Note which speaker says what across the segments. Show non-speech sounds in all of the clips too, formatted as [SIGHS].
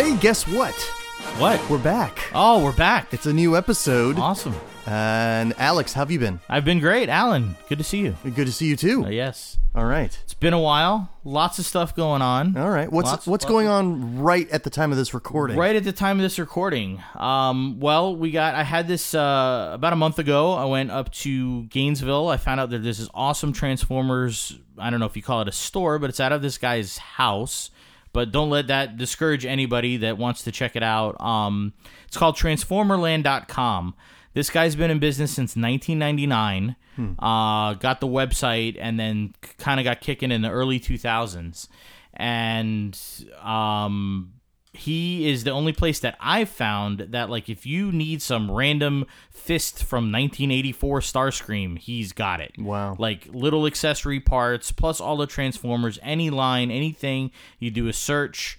Speaker 1: Hey, guess what?
Speaker 2: What?
Speaker 1: We're back.
Speaker 2: Oh, we're back.
Speaker 1: It's a new episode.
Speaker 2: awesome.
Speaker 1: And Alex, how have you been?
Speaker 2: I've been great, Alan. Good to see you.
Speaker 1: Good to see you too.
Speaker 2: Uh, yes,
Speaker 1: All right.
Speaker 2: it's been a while. Lots of stuff going on.
Speaker 1: All right. What's
Speaker 2: Lots-
Speaker 1: what's
Speaker 2: lots
Speaker 1: going on right at the time of this recording?
Speaker 2: Right at the time of this recording. Um, well, we got. I had this uh, about a month ago. I went up to Gainesville. I found out that there's this awesome Transformers. I don't know if you call it a store, but it's out of this guy's house. But don't let that discourage anybody that wants to check it out. Um, it's called TransformerLand.com. This guy's been in business since 1999. Uh, got the website and then kind of got kicking in the early 2000s. And um, he is the only place that I've found that like if you need some random fist from 1984 Starscream, he's got it.
Speaker 1: Wow.
Speaker 2: Like little accessory parts plus all the Transformers, any line, anything, you do a search.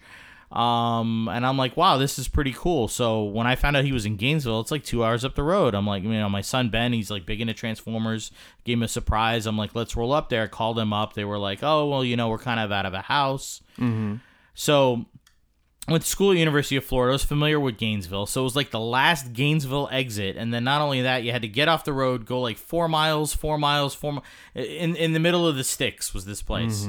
Speaker 2: Um, and I'm like, wow, this is pretty cool. So when I found out he was in Gainesville, it's like two hours up the road. I'm like, you know, my son Ben, he's like big into Transformers. Gave him a surprise. I'm like, let's roll up there. Called him up. They were like, oh, well, you know, we're kind of out of a house. Mm-hmm. So went to school at University of Florida. I was familiar with Gainesville, so it was like the last Gainesville exit. And then not only that, you had to get off the road, go like four miles, four miles, four mi- in in the middle of the sticks was this place.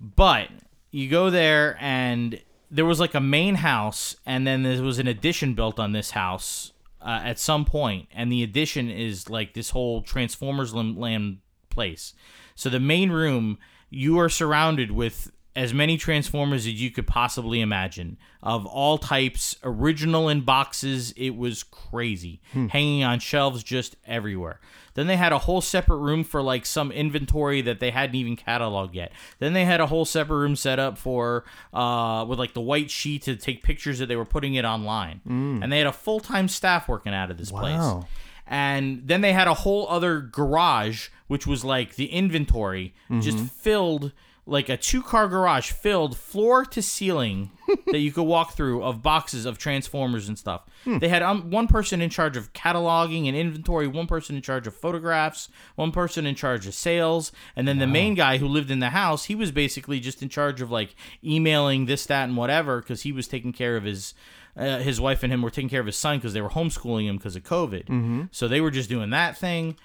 Speaker 2: But you go there and there was like a main house, and then there was an addition built on this house uh, at some point, and the addition is like this whole Transformers land place. So the main room, you are surrounded with as many Transformers as you could possibly imagine of all types, original in boxes. It was crazy, hmm. hanging on shelves just everywhere. Then they had a whole separate room for like some inventory that they hadn't even cataloged yet. Then they had a whole separate room set up for uh, with like the white sheet to take pictures that they were putting it online. Hmm. And they had a full time staff working out of this place.
Speaker 1: Wow.
Speaker 2: And then they had a whole other garage, which was like the inventory, mm-hmm. just filled like a two car garage filled floor to ceiling [LAUGHS] that you could walk through of boxes of Transformers and stuff. They had um, one person in charge of cataloging and inventory, one person in charge of photographs, one person in charge of sales, and then the main guy who lived in the house, he was basically just in charge of like emailing this, that, and whatever because he was taking care of his. Uh, his wife and him were taking care of his son because they were homeschooling him because of COVID. Mm-hmm. So they were just doing that thing.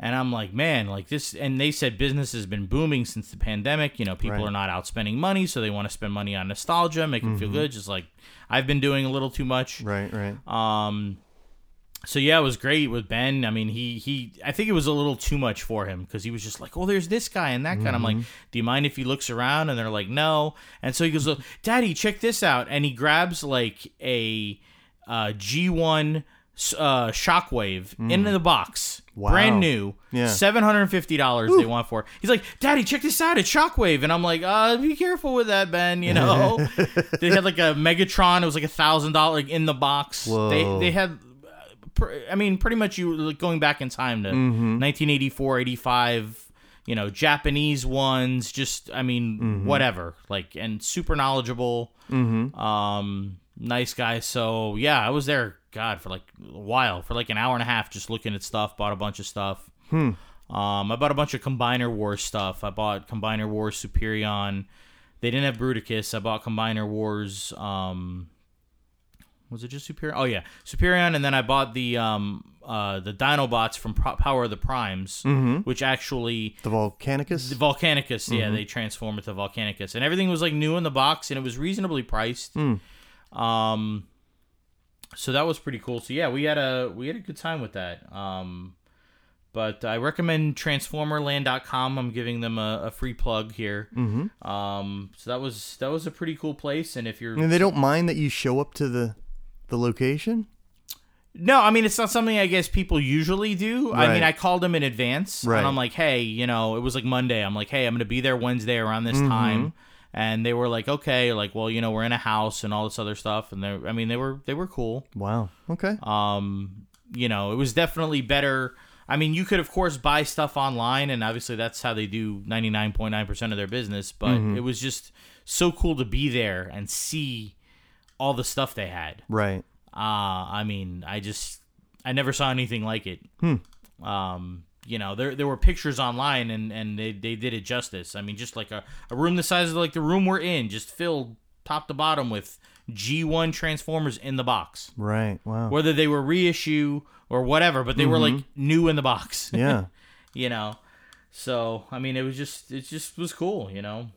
Speaker 2: And I'm like, man, like this. And they said business has been booming since the pandemic. You know, people
Speaker 1: Right.
Speaker 2: are not out spending money, so they want to spend money on nostalgia, make them feel good. Just like I've been doing a little too much.
Speaker 1: Right, right.
Speaker 2: Um, so yeah, it was great with Ben. I mean, he he. I think it was a little too much for him because he was just like, "Oh, there's this guy and that guy." And I'm like, "Do you mind if he looks around?" And they're like, "No." And so he goes, "Daddy, check this out!" And he grabs like a uh, G1 uh, Shockwave into the box,
Speaker 1: Wow.
Speaker 2: brand new,
Speaker 1: Yeah.
Speaker 2: seven hundred and fifty dollars they want for. it. He's like, "Daddy, check this out! It's Shockwave." And I'm like, "Uh, be careful with that, Ben." You know, [LAUGHS] they had like a Megatron. It was like a thousand dollar in the box.
Speaker 1: Whoa.
Speaker 2: They they had I mean, pretty much you like, going back in time to 1984, 85, you know, Japanese ones, just, I mean, whatever. Like, and super knowledgeable. Um, nice guy. So, yeah, I was there, God, for like a while, for like an hour and a half, just looking at stuff, bought a bunch of stuff. Um, I bought a bunch of Combiner Wars stuff. I bought Combiner Wars Superion. They didn't have Bruticus. I bought Combiner Wars. Um, was it just Superion? Oh yeah, Superion, and then I bought the um uh the Dinobots from Pro- Power of the Primes, which actually
Speaker 1: The Volcanicus?
Speaker 2: the Volcanicus, yeah, they transform into Volcanicus, and everything was like new in the box, and it was reasonably priced. Um, so that was pretty cool. So yeah, we had a we had a good time with that. Um, but I recommend TransformerLand.com. I'm giving them a, a free plug here. Mm-hmm. Um, so that was that was a pretty cool place, and if you're
Speaker 1: and they don't mind that you show up to the the location?
Speaker 2: No, I mean it's not something I guess people usually do. I mean I called them in advance
Speaker 1: Right.
Speaker 2: and I'm like, "Hey, you know, it was like Monday. I'm like, "Hey, I'm going to be there Wednesday around
Speaker 1: Mm-hmm.
Speaker 2: this time." And they were like, "Okay, like, well, you know, we're in a house and all this other stuff." And they I mean, they were they were cool.
Speaker 1: Wow. Okay.
Speaker 2: Um, you know, it was definitely better. I mean, you could of course buy stuff online and obviously that's how they do 99.9% of their business, but
Speaker 1: Mm-hmm.
Speaker 2: it was just so cool to be there and see all the stuff they had.
Speaker 1: right.
Speaker 2: Uh, I mean, I just I never saw anything like it. Um, you know, there there were pictures online and and they, they did it justice. I mean, just like a, a room the size of like the room we're in, just filled top to bottom with G1 Transformers in the box,
Speaker 1: Right. Wow.
Speaker 2: whether they were reissue or whatever, but they were like mm-hmm. new in the box. [LAUGHS]
Speaker 1: yeah.
Speaker 2: you know. So I mean, it was just it just was cool, you know.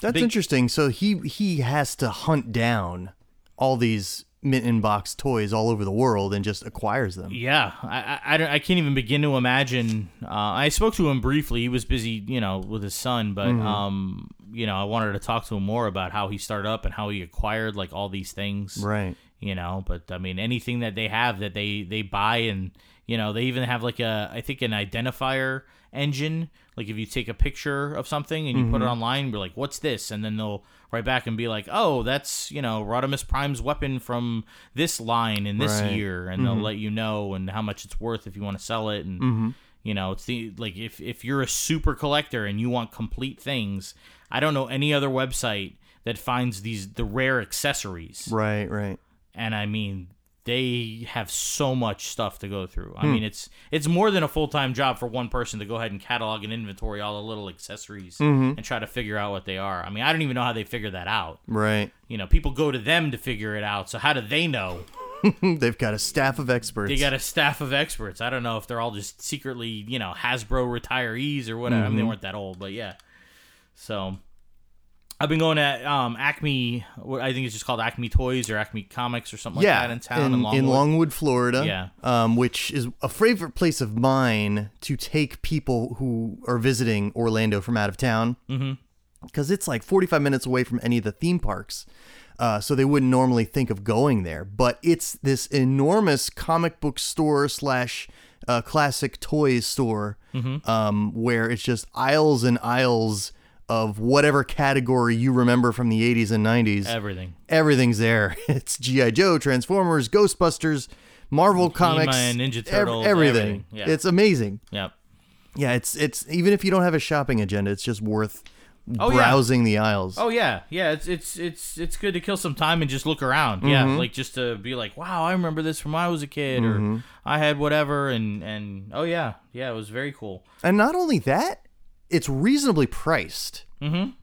Speaker 1: That's
Speaker 2: Big-
Speaker 1: interesting. So he he has to hunt down all these mint in box toys all over the world and just acquires them.
Speaker 2: Yeah, I, I, I, don't- I can't even begin to imagine. Uh, I spoke to him briefly. He was busy, you know, with his son, but
Speaker 1: Mm-hmm.
Speaker 2: um, you know, I wanted to talk to him more about how he started up and how he acquired like all these things,
Speaker 1: Right.
Speaker 2: You know. But I mean, anything that they have that they they buy and you know they even have like a I think an identifier engine. Like if you take a picture of something and you put it
Speaker 1: Mm-hmm.
Speaker 2: online, you're like, "What's this?" and then they'll write back and be like, "Oh, that's you know Rodimus Prime's weapon from this line in this
Speaker 1: Right.
Speaker 2: year," and they'll let you know and how much it's worth if you want to sell it and. You know, it's the like if if you're a super collector and you want complete things, I don't know any other website that finds these the rare accessories
Speaker 1: Right. Right.
Speaker 2: And I mean they have so much stuff to go through.
Speaker 1: Hmm.
Speaker 2: I mean it's it's more than a full time job for one person to go ahead and catalog and inventory all the little accessories
Speaker 1: Mm-hmm.
Speaker 2: and try to figure out what they are. I mean I don't even know how they figure that out.
Speaker 1: Right.
Speaker 2: You know, people go to them to figure it out. So how do they know? [LAUGHS]
Speaker 1: They've got a staff of experts.
Speaker 2: They got a staff of experts. I don't know if they're all just secretly, you know, Hasbro retirees or whatever. I
Speaker 1: Mm-hmm.
Speaker 2: mean, they weren't that old, but yeah. So I've been going at um, Acme. What I think it's just called Acme Toys or Acme Comics or something
Speaker 1: yeah,
Speaker 2: like that in town
Speaker 1: in,
Speaker 2: in, Longwood.
Speaker 1: in Longwood, Florida.
Speaker 2: Yeah.
Speaker 1: um, which is a favorite place of mine to take people who are visiting Orlando from out of town.
Speaker 2: Mm-hmm.
Speaker 1: Because it's like 45 minutes away from any of the theme parks. Uh, so they wouldn't normally think of going there. But it's this enormous comic book store slash uh, classic toys store
Speaker 2: Mm-hmm.
Speaker 1: um, where it's just aisles and aisles of whatever category you remember from the 80s and 90s
Speaker 2: Everything.
Speaker 1: everything's there. [LAUGHS] It's GI Joe, Transformers, Ghostbusters, Marvel comics,
Speaker 2: He-Man, Ninja
Speaker 1: ev-
Speaker 2: Turtles,
Speaker 1: everything.
Speaker 2: everything. Yeah.
Speaker 1: It's amazing.
Speaker 2: Yep.
Speaker 1: Yeah, it's it's even if you don't have a shopping agenda, it's just worth
Speaker 2: Oh, yeah.
Speaker 1: browsing the aisles.
Speaker 2: Oh yeah, yeah. It's it's it's it's good to kill some time and just look around. Yeah,
Speaker 1: Mm-hmm.
Speaker 2: like just to be like, wow, I remember this from when I was a kid, or I had whatever, and and oh yeah, yeah, it was very cool.
Speaker 1: And not only that, it's reasonably priced.
Speaker 2: Mhm.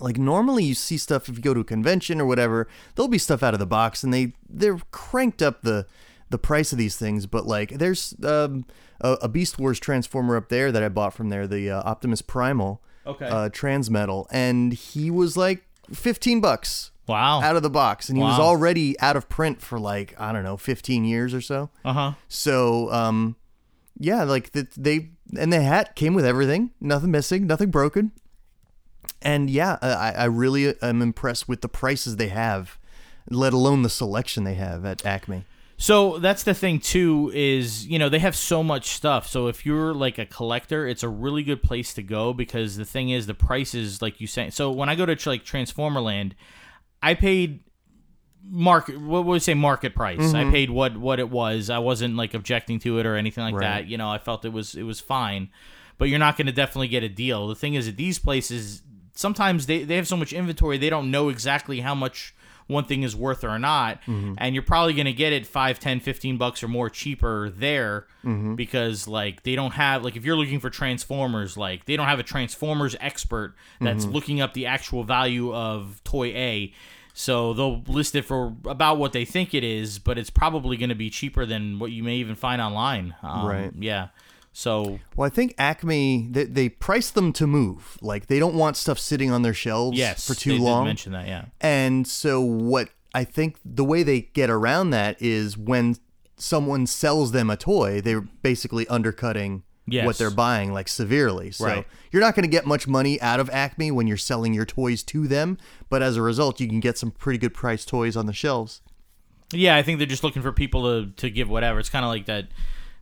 Speaker 1: Like normally you see stuff if you go to a convention or whatever, there'll be stuff out of the box and they they're cranked up the the price of these things, but like there's um, a, a Beast Wars transformer up there that I bought from there, the uh, Optimus Primal
Speaker 2: Okay.
Speaker 1: uh, Transmetal, and he was like 15 bucks
Speaker 2: wow.
Speaker 1: out of the box, and he was already out of print for like I don't know 15 years or so.
Speaker 2: Uh huh.
Speaker 1: So, um, yeah, like the, they and the hat came with everything, nothing missing, nothing broken. And yeah, uh, I, I really uh, am impressed with the prices they have, let alone the selection they have at Acme.
Speaker 2: So that's the thing too is you know they have so much stuff. So if you're like a collector, it's a really good place to go because the thing is the prices like you say. So when I go to like Transformer Land, I paid market what would you say market price. I mm-hmm. paid what what it was. I wasn't like objecting to it or anything like
Speaker 1: Right.
Speaker 2: that. You know, I felt it was it was fine. But you're not going to definitely get a deal. The thing is at these places sometimes they, they have so much inventory they don't know exactly how much one thing is worth or not mm-hmm. and you're probably going to get it 5 10 15 bucks or more cheaper there mm-hmm. because like they don't have like if you're looking for transformers like they don't have a transformers expert that's looking up the actual value of toy a so they'll list it for about what they think it is but it's probably going to be cheaper than what you may even find online um,
Speaker 1: Right.
Speaker 2: yeah so
Speaker 1: Well, I think Acme they, they price them to move. Like they don't want stuff sitting on their shelves
Speaker 2: yes
Speaker 1: for too long.
Speaker 2: mention that yeah
Speaker 1: And so what I think the way they get around that is when someone sells them a toy, they're basically undercutting
Speaker 2: Yes.
Speaker 1: what they're buying like severely. So
Speaker 2: Right.
Speaker 1: you're not going to get much money out of Acme when you're selling your toys to them, but as a result, you can get some pretty good priced toys on the shelves.
Speaker 2: Yeah, I think they're just looking for people to, to give whatever. It's kind of like that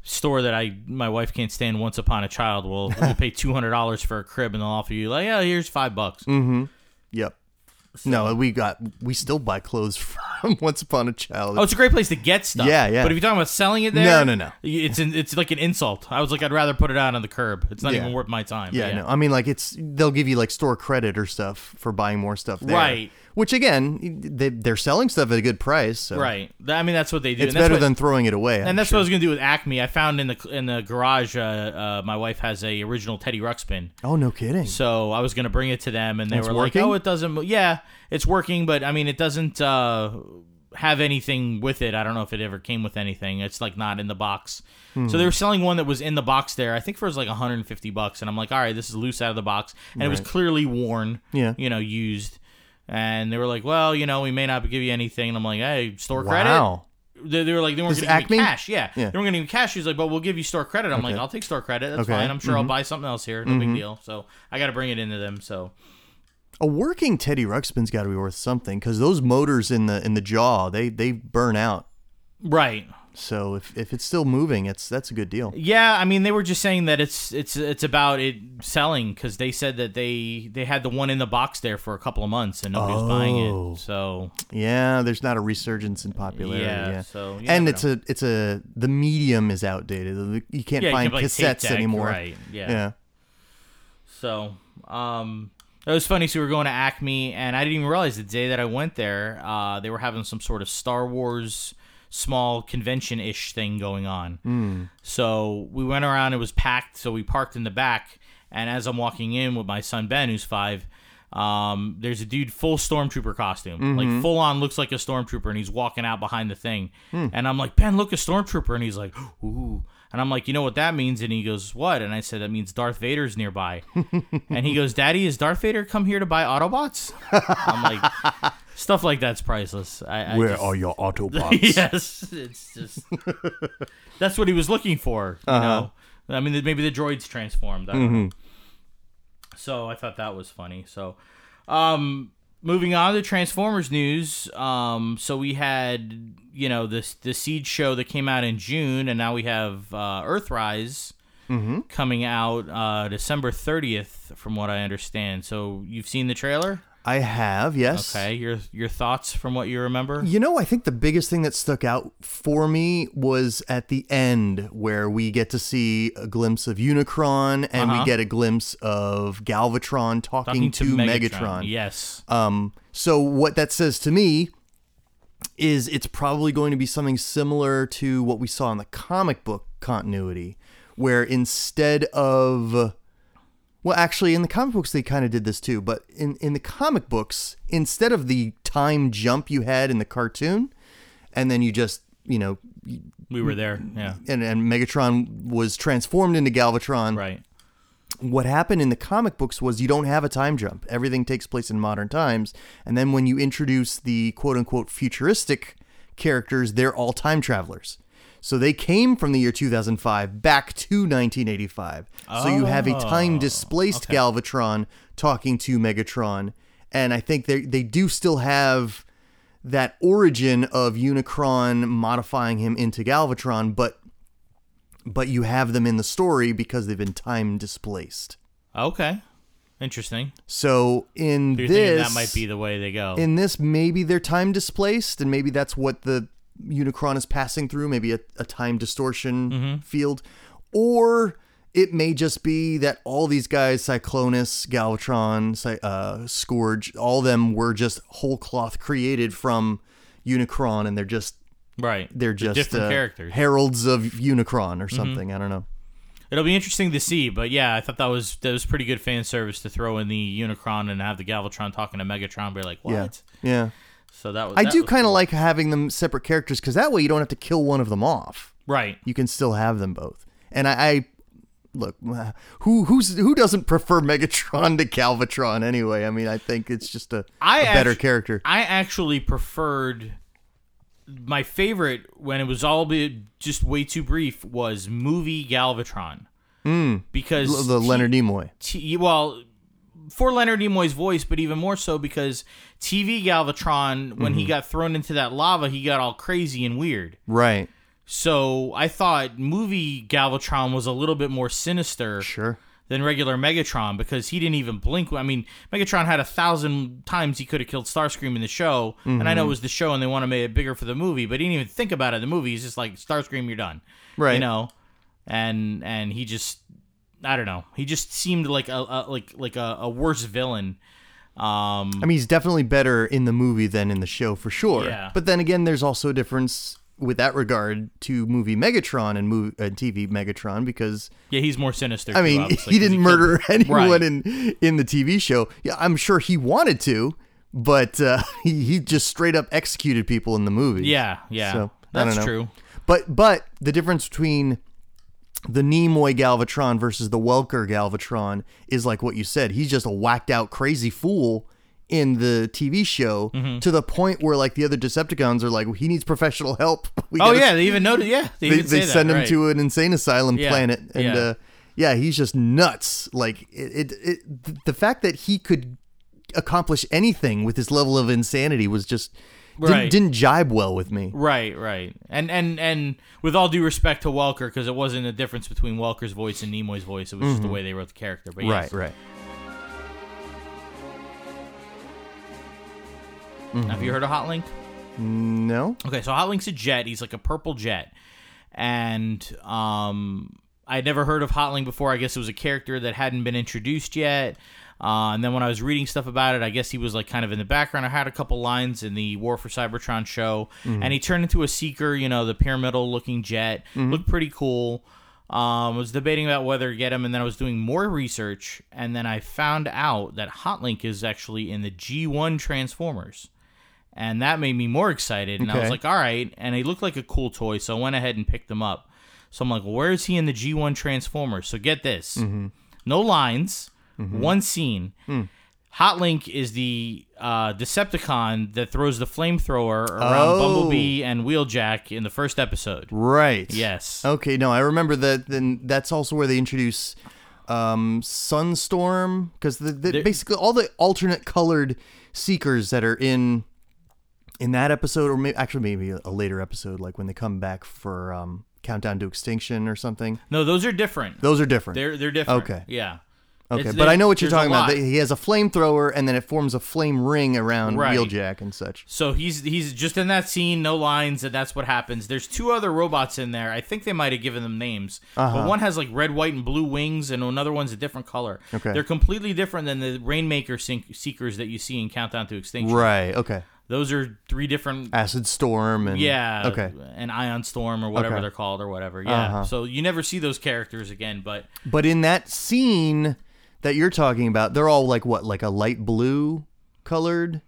Speaker 2: store that I my wife can't stand. Once upon a child, will we'll pay [LAUGHS] two hundred dollars for a crib, and they'll offer you like, yeah, here's five bucks. Mm-hmm.
Speaker 1: Yep. No, we got we still buy clothes from [LAUGHS] Once Upon a Child.
Speaker 2: Oh, it's a great place to get stuff.
Speaker 1: Yeah, yeah.
Speaker 2: But if you're talking about selling it there,
Speaker 1: No, no, no.
Speaker 2: It's an, it's like an insult. I was like, I'd rather put it out on the curb. It's not
Speaker 1: Yeah.
Speaker 2: even worth my time.
Speaker 1: Yeah, no. I mean, like it's they'll give you like store credit or stuff for buying more stuff there.
Speaker 2: Right.
Speaker 1: Which again, they they're selling stuff at a good price. So
Speaker 2: Right. I mean, that's what they do.
Speaker 1: It's better
Speaker 2: what-
Speaker 1: than throwing it away. I'm
Speaker 2: And that's
Speaker 1: sure.
Speaker 2: what I was gonna do with Acme. I found in the in the garage. Uh, uh, my wife has a original Teddy Ruxpin,
Speaker 1: Oh no kidding.
Speaker 2: so I was gonna bring it to them, and they
Speaker 1: It's
Speaker 2: were
Speaker 1: working?
Speaker 2: like, "Oh, it doesn't." Yeah, it's working, but I mean, it doesn't uh, have anything with it. I don't know if it ever came with anything. It's like not in the box.
Speaker 1: Hmm.
Speaker 2: So they were selling one that was in the box there. I think for it was like 150 bucks, and I'm like, "All right, this is loose out of the box," and it was clearly worn.
Speaker 1: Yeah.
Speaker 2: you know, used. And they were like, "Well, you know, we may not give you anything." And I'm like, "Hey, store credit."
Speaker 1: Wow.
Speaker 2: They, they were like, they weren't going to give me cash. Yeah.
Speaker 1: Yeah.
Speaker 2: They weren't going to give me cash. She's like, but we'll give you store credit. I'm like, I'll take store credit. That's
Speaker 1: Okay. Mm-hmm.
Speaker 2: fine. I'm sure I'll buy something else here. No big deal. So I got to bring it into them. So
Speaker 1: A working Teddy Ruxpin's got to be worth something because those motors in the in the jaw they they burn out.
Speaker 2: right.
Speaker 1: So if, if it's still moving, it's that's a good deal.
Speaker 2: Yeah, I mean, they were just saying that it's it's it's about it selling because they said that they they had the one in the box there for a couple of months and nobody was buying
Speaker 1: Oh.
Speaker 2: it. So
Speaker 1: Yeah, there's not a resurgence in popularity.
Speaker 2: Yeah,
Speaker 1: Yeah,
Speaker 2: so
Speaker 1: and it's a it's a the medium is outdated. You can't
Speaker 2: yeah, you
Speaker 1: find
Speaker 2: can,
Speaker 1: cassettes anymore.
Speaker 2: Right. Yeah.
Speaker 1: Yeah.
Speaker 2: So, um, it was funny. So we were going to Acme, and I didn't even realize the day that I went there, uh, they were having some sort of Star Wars small convention ish thing going on. Hmm. So we went around. It was packed. So we parked in the back, and as I'm walking in with my son Ben, who's five. Um, there's a dude full stormtrooper costume, like mm-hmm. full on looks like a stormtrooper, and he's walking out behind the thing. Hmm. And I'm like, Ben, look, a stormtrooper, and he's like, ooh. And I'm like, you know what that means? And he goes, what? And I said, that means Darth Vader's nearby. [LAUGHS] and he goes, Daddy, is Darth Vader come here to buy Autobots? [LAUGHS] I'm like, stuff like that's priceless. I, I
Speaker 1: Where
Speaker 2: just-
Speaker 1: are your [LAUGHS] Autobots?
Speaker 2: yes, it's just [LAUGHS] that's what he was looking for. You know, I mean, maybe the droids transformed. I don't. So I thought that was funny. So, um, moving on to Transformers news. Um, so we had you know this the Siege show that came out in June, and now we have uh, Earthrise. Coming out uh, December 30th, from what I understand. So you've seen the trailer,
Speaker 1: I have, yes.
Speaker 2: okay? Your your thoughts from what you remember?
Speaker 1: You know, I think the biggest thing that stuck out for me was at the end where we get to see a glimpse of Unicron and
Speaker 2: Uh-huh.
Speaker 1: we get a glimpse of Galvatron talking, to, Megatron.
Speaker 2: Yes.
Speaker 1: Um, so what that says to me is it's probably going to be something similar to what we saw in the comic book continuity, where instead of well, actually, in the comic books they kind of did this too, but in in the comic books, instead of the time jump you had in the cartoon, and then you just you know,
Speaker 2: We were there. Yeah.
Speaker 1: and, and Megatron was transformed into Galvatron
Speaker 2: Right.
Speaker 1: what happened in the comic books was you don't have a time jump. Everything takes place in modern times. And then when you introduce the quote unquote futuristic characters, they're all time travelers. So they came from the year 2005 back to 1985. So you have a time oh, displaced
Speaker 2: okay.
Speaker 1: Galvatron talking to Megatron. And I think they they do still have that origin of Unicron modifying him into Galvatron, but but you have them in the story because they've been time displaced.
Speaker 2: Okay. Interesting.
Speaker 1: So in
Speaker 2: You're
Speaker 1: this,
Speaker 2: that might be the way they go.
Speaker 1: in this, maybe they're time displaced, and maybe that's what the Unicron is passing through. Maybe a, a time distortion
Speaker 2: Mm-hmm.
Speaker 1: field, or it may just be that all these guys, Cyclonus, Galvatron, Cy- uh, Scourge, all of them were just whole cloth created from Unicron, and they're just
Speaker 2: right.
Speaker 1: they're just
Speaker 2: different
Speaker 1: uh,
Speaker 2: characters.
Speaker 1: heralds of Unicron or
Speaker 2: Mm-hmm.
Speaker 1: something. I don't know.
Speaker 2: It'll be interesting to see, but yeah, I thought that was that was pretty good fan service to throw in the Unicron and have the Galvatron talking to Megatron. Be like, what?
Speaker 1: Yeah, yeah.
Speaker 2: So that was.
Speaker 1: I
Speaker 2: that
Speaker 1: do kind of
Speaker 2: cool.
Speaker 1: like having them separate characters because that way you don't have to kill one of them off.
Speaker 2: right.
Speaker 1: You can still have them both. And I, I look [SIGHS] who who's who doesn't prefer Megatron to Galvatron anyway. I mean, I think it's just a,
Speaker 2: I
Speaker 1: a better
Speaker 2: actu-
Speaker 1: character.
Speaker 2: I actually preferred my favorite when it was all be just way too brief was movie Galvatron. Mm, because.
Speaker 1: The Leonard Nimoy.
Speaker 2: T- well, for Leonard Nimoy's voice, but even more so because TV Galvatron, when
Speaker 1: Mm-hmm.
Speaker 2: he got thrown into that lava, he got all crazy and weird.
Speaker 1: Right.
Speaker 2: So I thought movie Galvatron was a little bit more sinister
Speaker 1: Sure.
Speaker 2: than regular Megatron because he didn't even blink. I mean, Megatron had a thousand times he could have killed Starscream in the show, and I know it was the show and they want to make it bigger for the movie, but he didn't even think about it in the movie. He's just like Starscream, you're done,
Speaker 1: Right.
Speaker 2: You know, and and he just, I don't know, he just seemed like a, a like like a, a worse villain. Um,
Speaker 1: I mean, he's definitely better in the movie than in the show for sure.
Speaker 2: Yeah.
Speaker 1: But then again, there's also a difference with that regard to movie Megatron and movie uh, TV Megatron because
Speaker 2: yeah, he's more sinister.
Speaker 1: I mean,
Speaker 2: obviously,
Speaker 1: he didn't
Speaker 2: killed-
Speaker 1: murder [LAUGHS] anyone
Speaker 2: Right.
Speaker 1: in in the TV show. Yeah, I'm sure he wanted to, but uh, [LAUGHS] he he just straight up executed people in the movie.
Speaker 2: Yeah, yeah,
Speaker 1: So,
Speaker 2: that's true.
Speaker 1: But but the difference between the Nimoy Galvatron versus the Welker Galvatron is like what you said. He's just a whacked out crazy fool in the TV show
Speaker 2: Mm-hmm.
Speaker 1: to the point where like the other Decepticons are like he needs professional help. [LAUGHS] We
Speaker 2: Oh yeah, they even noted. Yeah, they,
Speaker 1: they, they send
Speaker 2: that,
Speaker 1: him
Speaker 2: right.
Speaker 1: to an insane asylum
Speaker 2: Yeah,
Speaker 1: planet and
Speaker 2: yeah.
Speaker 1: uh yeah he's just nuts like it, it, it the fact that he could accomplish anything with his level of insanity was just
Speaker 2: Right.
Speaker 1: didn't jibe well with me
Speaker 2: Right, right, and and and with all due respect to Welker, because it wasn't a difference between Welker's voice and Nimoy's voice. It was just the way they wrote the character. But yes.
Speaker 1: Mm-hmm. right right
Speaker 2: Have you heard of Hotlink?
Speaker 1: no
Speaker 2: Okay, so Hotlink's a jet. He's like a purple jet, and um, I'd never heard of Hotlink before. I guess it was a character that hadn't been introduced yet. Uh, and then when I was reading stuff about it, I guess he was like kind of in the background. I had a couple lines in the War for Cybertron show, and he turned into a seeker. You know, the pyramidal looking jet looked pretty cool. Um, I was debating about whether to get him, and then I was doing more research, and then I found out that Hotlink is actually in the G1 Transformers and that made me more excited. And I was like, all right. And he looked like a cool toy, so I went ahead and picked him up. So I'm like, where is he in the G1 Transformers? So get this no lines, one scene. Hotlink is the uh, Decepticon that throws the flamethrower around
Speaker 1: Oh.
Speaker 2: Bumblebee and Wheeljack in the first episode.
Speaker 1: right
Speaker 2: Yes.
Speaker 1: okay no I remember that then that's also where they introduce um Sunstorm because the, the, basically all the alternate colored seekers that are in in that episode or maybe actually maybe a later episode like when they come back for um Countdown to Extinction or something
Speaker 2: No, those are different.
Speaker 1: those are different
Speaker 2: They're they're different.
Speaker 1: Okay.
Speaker 2: Yeah.
Speaker 1: Okay,
Speaker 2: It's-
Speaker 1: but I know what you're talking about. He has a flamethrower, and then it forms a flame ring around
Speaker 2: Right.
Speaker 1: Wheeljack and such.
Speaker 2: So he's he's just in that scene, no lines, and that's what happens. There's two other robots in there. I think they might have given them names,
Speaker 1: Uh-huh.
Speaker 2: but one has like red, white, and blue wings, and another one's a different color.
Speaker 1: Okay.
Speaker 2: they're completely different than the Rainmaker sink- seekers that you see in Countdown to Extinction.
Speaker 1: Right. Okay.
Speaker 2: Those are three different.
Speaker 1: Acid Storm and
Speaker 2: Yeah.
Speaker 1: Okay.
Speaker 2: An Ion Storm or whatever
Speaker 1: Okay.
Speaker 2: they're called or whatever. Yeah.
Speaker 1: Uh-huh.
Speaker 2: So you never see those characters again, but
Speaker 1: But in that scene that you're talking about, they're all like what, like a light blue colored?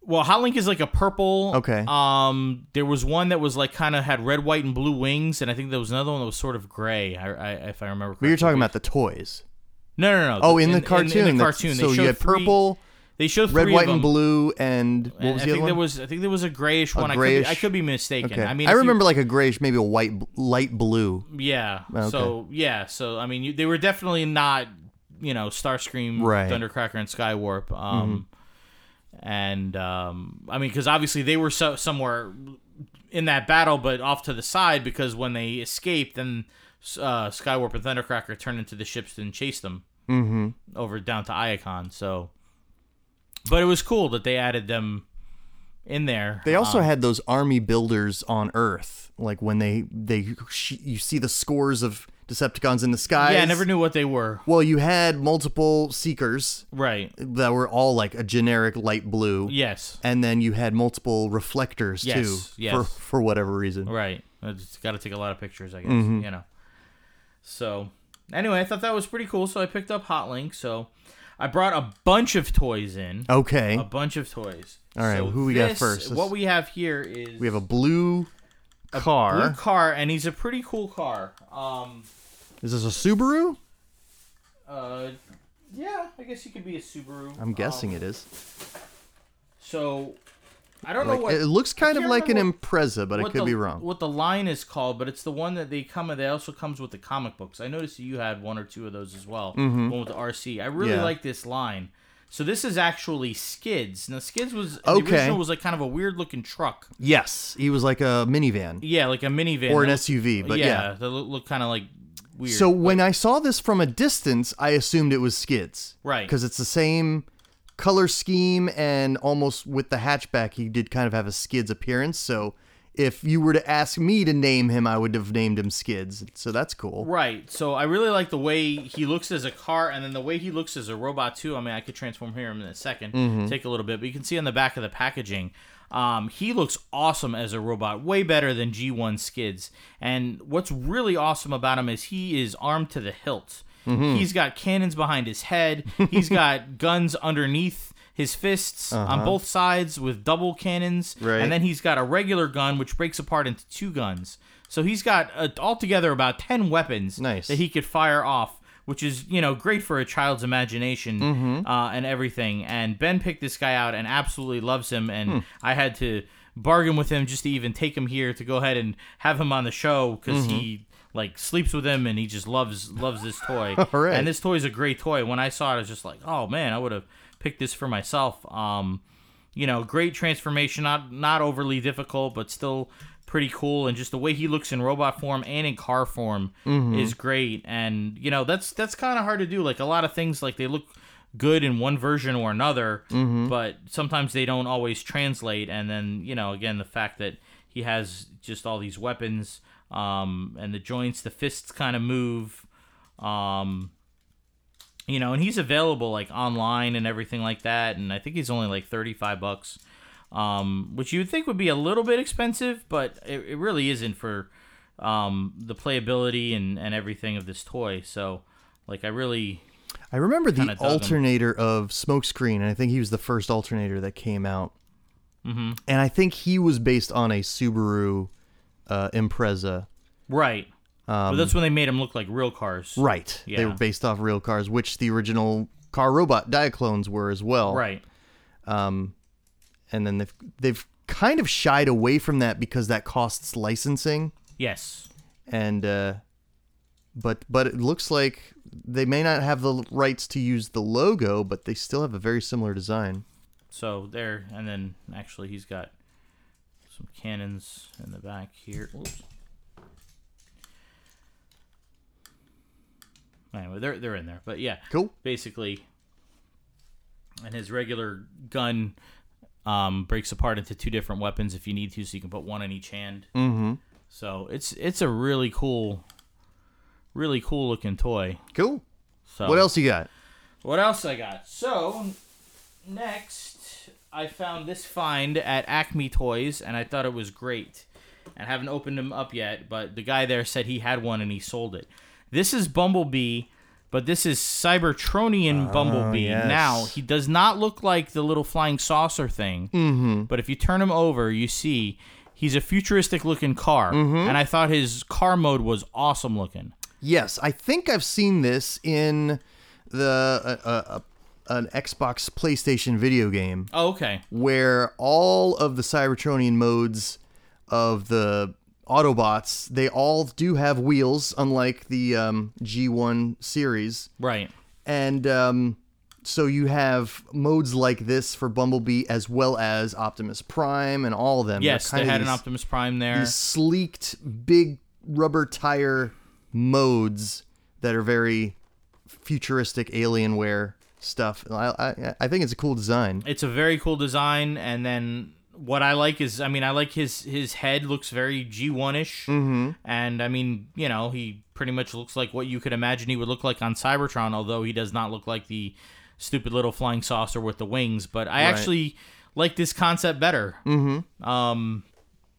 Speaker 2: Well, Hotlink is like a purple.
Speaker 1: Okay.
Speaker 2: Um, there was one that was like kind of had red, white, and blue wings, and I think there was another one that was sort of gray. I, I if I remember.
Speaker 1: But you're talking about the toys.
Speaker 2: No, no, no.
Speaker 1: Oh, in, the cartoon.
Speaker 2: In, the
Speaker 1: that's-
Speaker 2: cartoon,
Speaker 1: So
Speaker 2: they
Speaker 1: you had
Speaker 2: three-
Speaker 1: purple,
Speaker 2: They showed
Speaker 1: red, white, and blue, and what was
Speaker 2: I
Speaker 1: the
Speaker 2: think
Speaker 1: other
Speaker 2: there
Speaker 1: one?
Speaker 2: was. I think there was a grayish one. I could, be, I could be mistaken.
Speaker 1: okay.
Speaker 2: I mean,
Speaker 1: I
Speaker 2: if you-
Speaker 1: remember like a grayish, maybe a white, light blue.
Speaker 2: Yeah.
Speaker 1: Okay.
Speaker 2: So yeah. So I mean, you, they were definitely not, you know, Starscream,
Speaker 1: Right. Mm-hmm.
Speaker 2: Thundercracker, and Skywarp. Um, and um, I mean, because obviously they were so, somewhere in that battle, but off to the side because when they escaped, then uh, Skywarp and Thundercracker turned into the ships and chased them
Speaker 1: Mm-hmm.
Speaker 2: over down to Iacon. So, but it was cool that they added them in there.
Speaker 1: They also
Speaker 2: Um,
Speaker 1: had those army builders on Earth, like when they they sh- you see the scores of Decepticons in the skies.
Speaker 2: yeah, I never knew what they were.
Speaker 1: Well, you had multiple seekers
Speaker 2: Right.
Speaker 1: that were all like a generic light blue,
Speaker 2: Yes.
Speaker 1: and then you had multiple reflectors
Speaker 2: Yes,
Speaker 1: too,
Speaker 2: yes.
Speaker 1: for for whatever reason.
Speaker 2: Right. It's got to take a lot of pictures, I guess.
Speaker 1: Mm-hmm.
Speaker 2: You know. So, anyway, I thought that was pretty cool. So I picked up Hotlink. So I brought a bunch of toys in.
Speaker 1: Okay,
Speaker 2: A bunch of toys.
Speaker 1: All right,
Speaker 2: So
Speaker 1: who we got
Speaker 2: this-
Speaker 1: first?
Speaker 2: What we have here is
Speaker 1: we have a blue car.
Speaker 2: blue car, and he's a pretty cool car. Um.
Speaker 1: Is this a Subaru?
Speaker 2: Uh. Yeah, I guess he could be a Subaru.
Speaker 1: I'm guessing
Speaker 2: Um,
Speaker 1: it is.
Speaker 2: So, I don't
Speaker 1: Like
Speaker 2: know what
Speaker 1: it looks kind of like an
Speaker 2: remember
Speaker 1: Impreza, but I could
Speaker 2: the,
Speaker 1: be wrong.
Speaker 2: What the line is called, but it's the one that they come. With they also comes with the comic books. I noticed you had one or two of those as well. One with the RC. I really
Speaker 1: Mm-hmm. Yeah.
Speaker 2: like this line. So this is actually Skids. Now Skids was
Speaker 1: Okay.
Speaker 2: the original was like kind of a weird looking truck.
Speaker 1: Yes, he was like a minivan
Speaker 2: Yeah, like a minivan
Speaker 1: or an SUV, but yeah.
Speaker 2: that looked, look kind of like weird.
Speaker 1: So when I saw this from a distance, I assumed it was Skids.
Speaker 2: Right.
Speaker 1: Because it's the same color scheme and almost with the hatchback, he did kind of have a Skids appearance. So if you were to ask me to name him, I would have named him Skids. So that's cool.
Speaker 2: Right. So I really like the way he looks as a car, and then the way he looks as a robot too. I mean, I could transform him in a 2nd
Speaker 1: Mm-hmm.
Speaker 2: take a little bit, but you can see on the back of the packaging, um, he looks awesome as a robot, way better than G1 Skids. And what's really awesome about him is he is armed to the hilt.
Speaker 1: Mm-hmm.
Speaker 2: He's got cannons behind his head. He's got [LAUGHS] guns underneath his fists on both sides with double cannons,
Speaker 1: Uh-huh. Right.
Speaker 2: and then he's got a regular gun which breaks apart into two guns. So he's got uh, altogether about ten weapons
Speaker 1: Nice.
Speaker 2: that he could fire off, which is you know great for a child's imagination
Speaker 1: Mm-hmm.
Speaker 2: uh, and everything. And Ben picked this guy out and absolutely loves him, and
Speaker 1: Hmm.
Speaker 2: I had to bargain with him just to even take him here to go ahead and have him on the show because
Speaker 1: Mm-hmm.
Speaker 2: he like sleeps with him and he just loves loves this toy. [LAUGHS]
Speaker 1: Right.
Speaker 2: And this toy is a great toy. When I saw it, I was just like, oh man, I would have picked this for myself. Um, you know, great transformation, not not overly difficult, but still pretty cool. And just the way he looks in robot form and in car form is great. And you know, that's that's kind of hard to do. Like a lot of things, like they look good in one version or another, but sometimes they don't always translate. And then you know, again, the fact that he has just all these weapons, um, and the joints, the fists kind of move. Um, you know, and he's available like online and everything like that. And I think he's only like 35 bucks, um, which you would think would be a little bit expensive, but it, it really isn't for um, the playability and, and everything of this toy. So, like, I really,
Speaker 1: I remember the
Speaker 2: dug him.
Speaker 1: alternator of Smokescreen, and I think he was the first alternator that came out. Mm-hmm. And I think he was based on a Subaru uh, Impreza.
Speaker 2: right. but that's when they made him look like real cars.
Speaker 1: Right.
Speaker 2: Yeah.
Speaker 1: They were based off real cars, which the original car robot Diaclones were as well.
Speaker 2: Right.
Speaker 1: And then they've they've kind of shied away from that because that costs licensing
Speaker 2: Yes.
Speaker 1: and uh but but it looks like they may not have the rights to use the logo but they still have a very similar design
Speaker 2: So there, and then actually he's got some cannons in the back here. Oops. Anyway, they're they're in there, but yeah,
Speaker 1: cool
Speaker 2: basically, and his regular gun um, breaks apart into two different weapons if you need to, so you can put one in each hand. Mm-hmm. So it's it's a really cool, really cool looking toy.
Speaker 1: cool
Speaker 2: So
Speaker 1: what else you got
Speaker 2: what else I got? So next, I found this find at Acme Toys, and I thought it was great. And I haven't opened them up yet, but the guy there said he had one and he sold it. This is Bumblebee, but this is Cybertronian Bumblebee.
Speaker 1: yes.
Speaker 2: Now he does not look like the little flying saucer thing, mm-hmm. but if you turn him over, you see he's a futuristic looking car, and I thought his car mode was awesome looking.
Speaker 1: yes i think i've seen this in the uh, uh, uh, an xbox playstation video game
Speaker 2: Oh, okay.
Speaker 1: where all of the Cybertronian modes of the Autobots, they all do have wheels, unlike the um, G1 series.
Speaker 2: Right.
Speaker 1: And um, so you have modes like this for Bumblebee as well as Optimus Prime and all of them.
Speaker 2: Yes, they had an Optimus Prime there.
Speaker 1: these sleeked, big rubber tire modes that are very futuristic Alienware stuff. I, I, I think it's a cool design.
Speaker 2: It's a very cool design, and then what I like is, I mean, I like his his head looks very G one ish, mm-hmm. and I mean, you know, he pretty much looks like what you could imagine he would look like on Cybertron, although he does not look like the stupid little flying saucer with the wings. But I actually like this concept better. Mm-hmm. Um,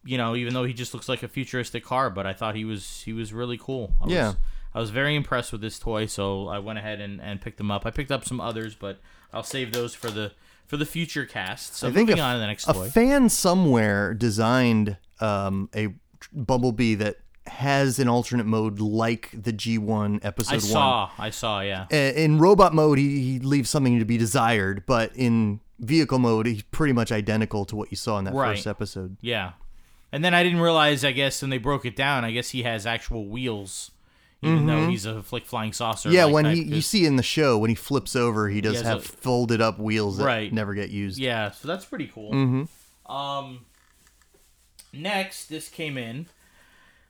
Speaker 2: you know, even though he just looks like a futuristic car, but I thought he was he was really cool. I
Speaker 1: Yeah.
Speaker 2: was, I was very impressed with this toy, so I went ahead and, and picked them up. I picked up some others, but I'll save those for the for the future cast. So
Speaker 1: I think
Speaker 2: moving
Speaker 1: a,
Speaker 2: on to the next
Speaker 1: a
Speaker 2: toy.
Speaker 1: fan somewhere designed um, a Bumblebee that has an alternate mode like the G1 episode
Speaker 2: I
Speaker 1: one.
Speaker 2: saw, I saw, yeah.
Speaker 1: In robot mode, he, he leaves something to be desired, but in vehicle mode, he's pretty much identical to what you saw in that
Speaker 2: Right.
Speaker 1: first episode.
Speaker 2: Yeah. And then I didn't realize, I guess, when they broke it down, I guess he has actual wheels, even though he's a flick flying saucer.
Speaker 1: Mm-hmm. Yeah,
Speaker 2: like
Speaker 1: when he you see in the show when he flips over, he does
Speaker 2: has
Speaker 1: have
Speaker 2: a-
Speaker 1: folded up wheels that
Speaker 2: Right.
Speaker 1: never get used.
Speaker 2: Yeah, so that's pretty cool. Mm-hmm. Um, next, this came in.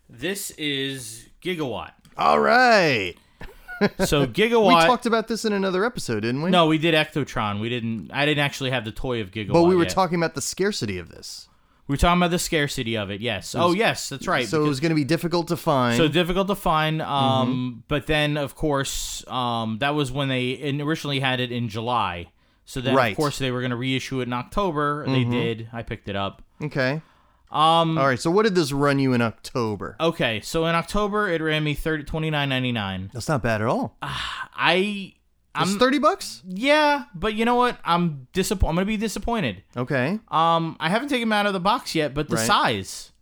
Speaker 2: This is Gigawatt.
Speaker 1: All right, [LAUGHS]
Speaker 2: So [LAUGHS] Gigawatt.
Speaker 1: we talked about this in another episode, didn't we?
Speaker 2: no, we did Ectotron. We didn't. I didn't actually have the toy of Gigawatt.
Speaker 1: but we were
Speaker 2: yet.
Speaker 1: talking about the scarcity of this.
Speaker 2: We were talking about the scarcity of it. Yes. oh, yes, that's right.
Speaker 1: So it was going to be difficult to find.
Speaker 2: so difficult to find.
Speaker 1: Mm-hmm.
Speaker 2: Um, but then of course, um, that was when they originally had it in July. So then
Speaker 1: Right. Mm-hmm.
Speaker 2: of course they were going to reissue it in October. They did. I picked it up.
Speaker 1: okay.
Speaker 2: Um,
Speaker 1: All right. So what did this run you in October?
Speaker 2: okay, so in October it ran me thirty twenty nine ninety nine.
Speaker 1: That's not bad at all.
Speaker 2: I,
Speaker 1: It's
Speaker 2: I'm
Speaker 1: thirty bucks.
Speaker 2: yeah, but you know what? I'm disappointed. I'm gonna be disappointed.
Speaker 1: Okay.
Speaker 2: Um, I haven't taken them out of the box yet, but the
Speaker 1: Right.
Speaker 2: size.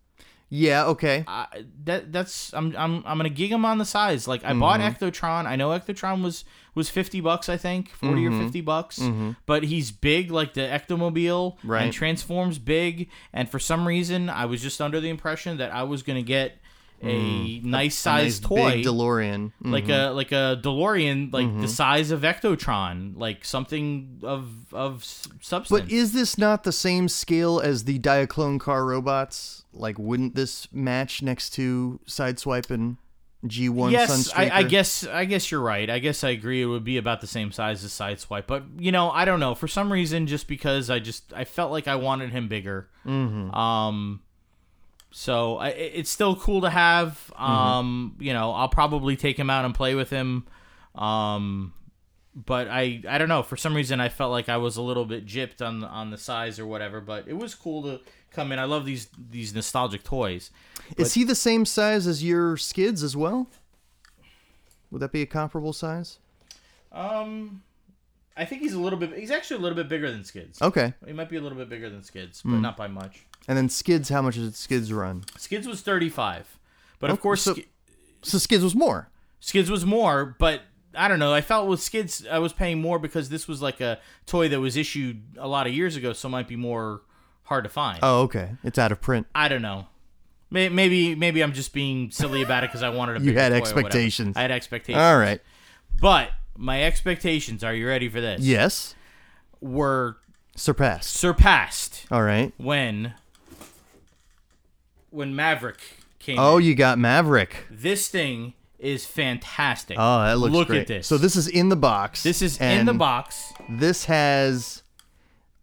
Speaker 1: Yeah. Okay.
Speaker 2: I, that that's I'm I'm I'm gonna gig him on the size. Like I bought
Speaker 1: Mm-hmm.
Speaker 2: Ectotron. I know Ectotron was was fifty bucks. I think 40
Speaker 1: Mm-hmm.
Speaker 2: or fifty bucks. But he's big, like the Ectomobile,
Speaker 1: Right.
Speaker 2: And transforms big. And for some reason, I was just under the impression that I was gonna get a nice
Speaker 1: Mm.
Speaker 2: sized
Speaker 1: nice
Speaker 2: toy.
Speaker 1: big DeLorean. Mm.
Speaker 2: like a like a DeLorean, like
Speaker 1: Mm-hmm.
Speaker 2: the size of Ectotron, like something of of substance.
Speaker 1: But is this not the same scale as the Diaclone car robots? Like, wouldn't this match next to Sideswipe and G1
Speaker 2: yes, I, I guess I guess you're right. I guess I agree. It would be about the same size as Sideswipe, but you know, I don't know. For some reason, just because I just I felt like I wanted him bigger. Mm-hmm. Um, so I, it's still cool to have. Um, you know, I'll probably take him out and play with him. Um, but I I don't know. For some reason, I felt like I was a little bit gypped on the, on the size or whatever. But it was cool to come in. I love these these nostalgic toys.
Speaker 1: Is he the same size as your skids as well? Would that be a comparable size?
Speaker 2: Um, I think he's a little bit. He's actually a little bit bigger than Skids.
Speaker 1: Okay.
Speaker 2: He might be a little bit bigger than Skids, but not by much.
Speaker 1: And then skids, how much did skids run?
Speaker 2: Skids was thirty-five, but of
Speaker 1: Oh,
Speaker 2: course,
Speaker 1: so-
Speaker 2: Sk-
Speaker 1: So skids was more.
Speaker 2: Skids was more. But I don't know. I felt with Skids, I was paying more because this was like a toy that was issued a lot of years ago, so it might be more hard to find.
Speaker 1: Oh, okay. It's out of print.
Speaker 2: I don't know. May- Maybe maybe I'm just being silly about it because I wanted a [LAUGHS]
Speaker 1: You
Speaker 2: bigger
Speaker 1: had
Speaker 2: toy or whatever.
Speaker 1: expectations.
Speaker 2: I had expectations.
Speaker 1: All right.
Speaker 2: But my expectations, are you ready for this?
Speaker 1: Yes.
Speaker 2: Were
Speaker 1: Surpassed.
Speaker 2: surpassed
Speaker 1: All right.
Speaker 2: when when Maverick came.
Speaker 1: Oh,
Speaker 2: in.
Speaker 1: you got Maverick.
Speaker 2: this thing is fantastic.
Speaker 1: Oh, that looks
Speaker 2: Look
Speaker 1: great.
Speaker 2: at this.
Speaker 1: So this is in the box.
Speaker 2: this is in the box.
Speaker 1: This has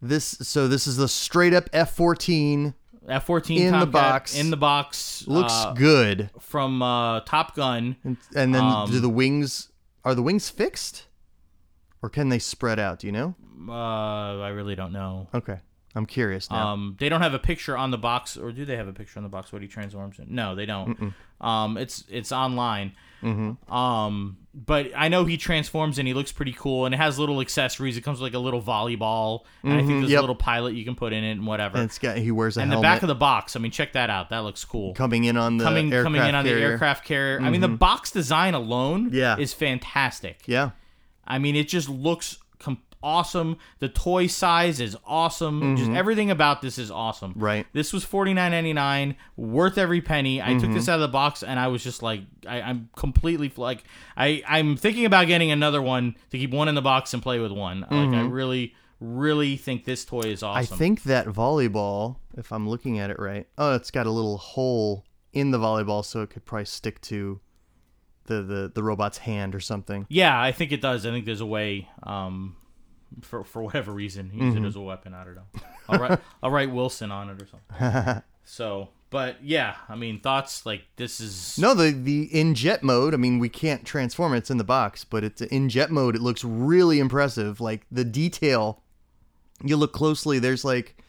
Speaker 1: this. So this is the straight up F14.
Speaker 2: F fourteen
Speaker 1: in the box.
Speaker 2: in the box
Speaker 1: Looks
Speaker 2: uh,
Speaker 1: good.
Speaker 2: from uh, Top Gun.
Speaker 1: And, and then
Speaker 2: um,
Speaker 1: do the wings? Are the wings fixed, or can they spread out? Do you know?
Speaker 2: Uh, I really don't know.
Speaker 1: Okay, I'm curious now.
Speaker 2: Um, they don't have a picture on the box, or do they have a picture on the box? What he transforms in? No, they don't. Um, it's it's online.
Speaker 1: Mm-hmm.
Speaker 2: Um, but I know he transforms and he looks pretty cool, and it has little accessories. It comes with like a little volleyball, and I think there's
Speaker 1: Mm-hmm. yep.
Speaker 2: a little pilot you can put in it and whatever.
Speaker 1: and it's got he wears a
Speaker 2: and the back of the box. I mean, check that out. That looks cool.
Speaker 1: coming in on the
Speaker 2: coming
Speaker 1: aircraft
Speaker 2: coming in on
Speaker 1: carrier.
Speaker 2: the aircraft carrier. I mean, the box design alone
Speaker 1: Yeah.
Speaker 2: is fantastic.
Speaker 1: Yeah,
Speaker 2: I mean, it just looks com- awesome. The toy size is awesome. Just everything about this is awesome.
Speaker 1: Mm-hmm. Right.
Speaker 2: This was forty nine ninety nine, worth every penny. I took
Speaker 1: Mm-hmm.
Speaker 2: this out of the box and I was just like, I, I'm completely like, I I'm thinking about getting another one to keep one in the box and play with one. Like, I really, really think this toy is awesome.
Speaker 1: Mm-hmm. I think that volleyball, if I'm looking at it right, oh, it's got a little hole in the volleyball, so it could probably stick to the the, the robot's hand or something.
Speaker 2: Yeah, I think it does. I think there's a way. Um, for for whatever reason, use
Speaker 1: Mm-hmm.
Speaker 2: it as a weapon. I don't know. I'll write [LAUGHS] I'll write Wilson on it or something. [LAUGHS] so, but yeah, I mean, thoughts like this is
Speaker 1: No, the the in jet mode. I mean, we can't transform it; it's in the box, but it's in jet mode. It looks really impressive. Like the detail. You look closely. There's like,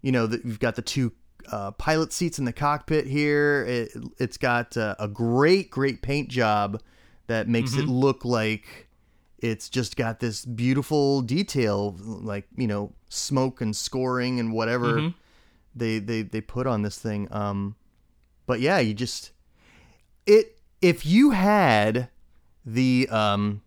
Speaker 1: you know, the, you've got the two uh, pilot seats in the cockpit here. It, it's got uh, a great, great paint job that makes it look like it's just got this beautiful detail, like you know, smoke and scoring and whatever they they they put on this thing. Um, but yeah, you just it if you had the um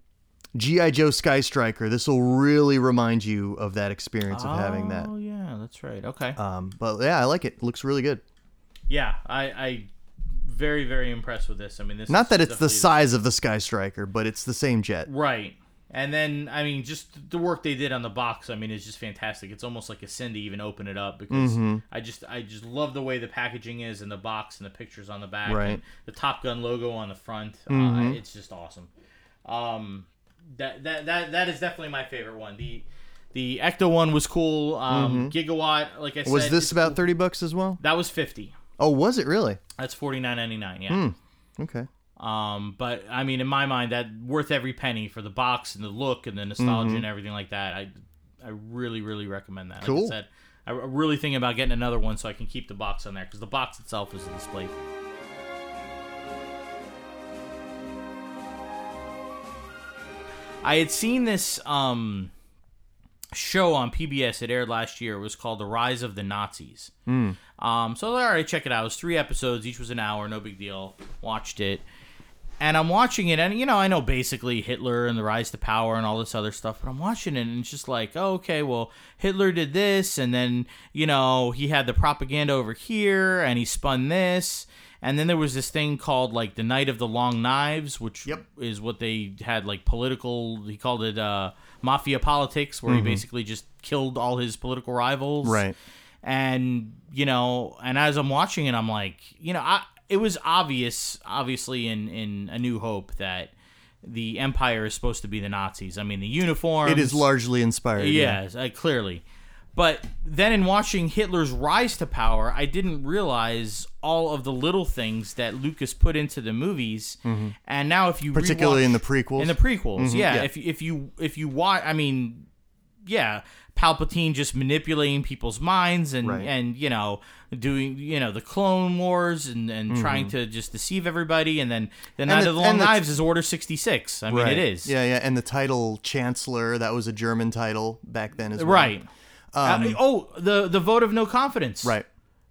Speaker 1: GI Joe Sky Striker, this will really remind you of that experience of having that.
Speaker 2: Oh yeah, that's right. Okay.
Speaker 1: Um, but yeah, I like it. Looks really good.
Speaker 2: yeah, I I very very impressed with this. I mean, this
Speaker 1: Not that it's the size of the Sky Striker, but it's the same jet.
Speaker 2: right. And then I mean, just the work they did on the box. I mean, is just fantastic. It's almost like a sin to even open it up because
Speaker 1: Mm-hmm.
Speaker 2: I just I just love the way the packaging is and the box and the pictures on the back,
Speaker 1: Right.
Speaker 2: and the Top Gun logo on the front. Uh,
Speaker 1: Mm-hmm.
Speaker 2: it's just awesome. Um, that that that that is definitely my favorite one. The The Ecto one was cool. Um, Gigawatt, like I said,
Speaker 1: Mm-hmm. Was this about
Speaker 2: cool.
Speaker 1: thirty bucks as well?
Speaker 2: That was fifty.
Speaker 1: Oh, was it really?
Speaker 2: That's forty nine ninety nine. Yeah.
Speaker 1: Hmm. Okay.
Speaker 2: Um, but I mean, in my mind, that worth every penny for the box and the look and the nostalgia
Speaker 1: Mm-hmm.
Speaker 2: and everything like that. I, I really, really recommend that. Like
Speaker 1: Cool.
Speaker 2: I said, I I'm really thinking about getting another one so I can keep the box on there because the box itself is a display. I had seen this um, show on PBS. It aired last year. It was called The Rise of the Nazis. Um, so all right, check it out. It was three episodes. Each was an hour. No big deal. Watched it, and I'm watching it, and you know I know basically Hitler and the rise to power and all this other stuff, but I'm watching it, and it's just like, oh, okay, well Hitler did this, and then you know he had the propaganda over here, and he spun this. And then there was this thing called like the Night of the Long Knives, which
Speaker 1: Yep.
Speaker 2: is what they had like political. He called it uh, mafia politics, where he basically just killed all his political rivals.
Speaker 1: Right.
Speaker 2: And you know, and as I'm watching it, I'm like, you know, I it was obvious, obviously in in A New Hope that the Empire is supposed to be the Nazis. I mean, the uniform.
Speaker 1: It is largely inspired. yeah.
Speaker 2: Yes, uh, clearly. But then in watching Hitler's rise to power, I didn't realize all of the little things that Lucas put into the movies. And now, if you
Speaker 1: Mm-hmm. Particularly in the prequels.
Speaker 2: in the prequels, yeah,
Speaker 1: yeah.
Speaker 2: If if you if you watch, I mean, yeah, Palpatine just manipulating people's minds and
Speaker 1: Right.
Speaker 2: and you know doing you know the Clone Wars and and trying to just deceive everybody, and then the Night
Speaker 1: the-
Speaker 2: of the Long
Speaker 1: and the-
Speaker 2: Knives is Order sixty six. I mean, it is
Speaker 1: Yeah, yeah. And the title Chancellor, that was a German title back then as well.
Speaker 2: right. Uh, oh, the the vote of no confidence.
Speaker 1: Um, Right.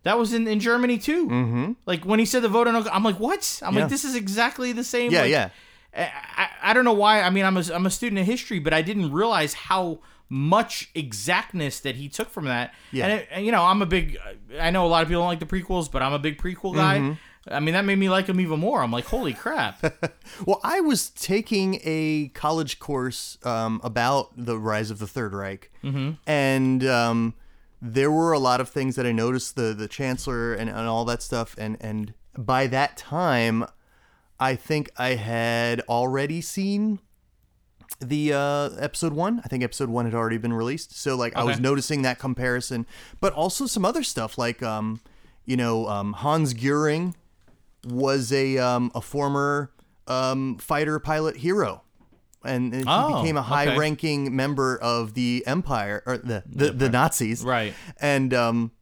Speaker 2: That was in, in Germany too. Mm-hmm. Like when he said the vote of no, I'm like, what? I'm
Speaker 1: Yeah.
Speaker 2: like, this is exactly the same.
Speaker 1: Yeah,
Speaker 2: like,
Speaker 1: yeah.
Speaker 2: I, I, I don't know why. I mean, I'm a, I'm a student of history, but I didn't realize how much exactness that he took from that.
Speaker 1: Yeah.
Speaker 2: And, it, and, you know, I'm a big. I know a lot of people don't like the prequels, but I'm a big prequel guy.
Speaker 1: Mm-hmm.
Speaker 2: I mean, that made me like him even more. I'm like, holy crap! [LAUGHS]
Speaker 1: Well, I was taking a college course um, about the rise of the Third Reich, mm-hmm. and um, there were a lot of things that I noticed the the Chancellor and, and all that stuff, and and by that time, I think I had already seen the uh, episode one. I think episode one had already been released, so like I was noticing that comparison, but also some other stuff like um, you know um, Hans Goering was a um, a former um, fighter pilot hero. And he
Speaker 2: Oh,
Speaker 1: became a
Speaker 2: okay.
Speaker 1: high-ranking member of the Empire or the the, the Nazis,
Speaker 2: Right.
Speaker 1: And um,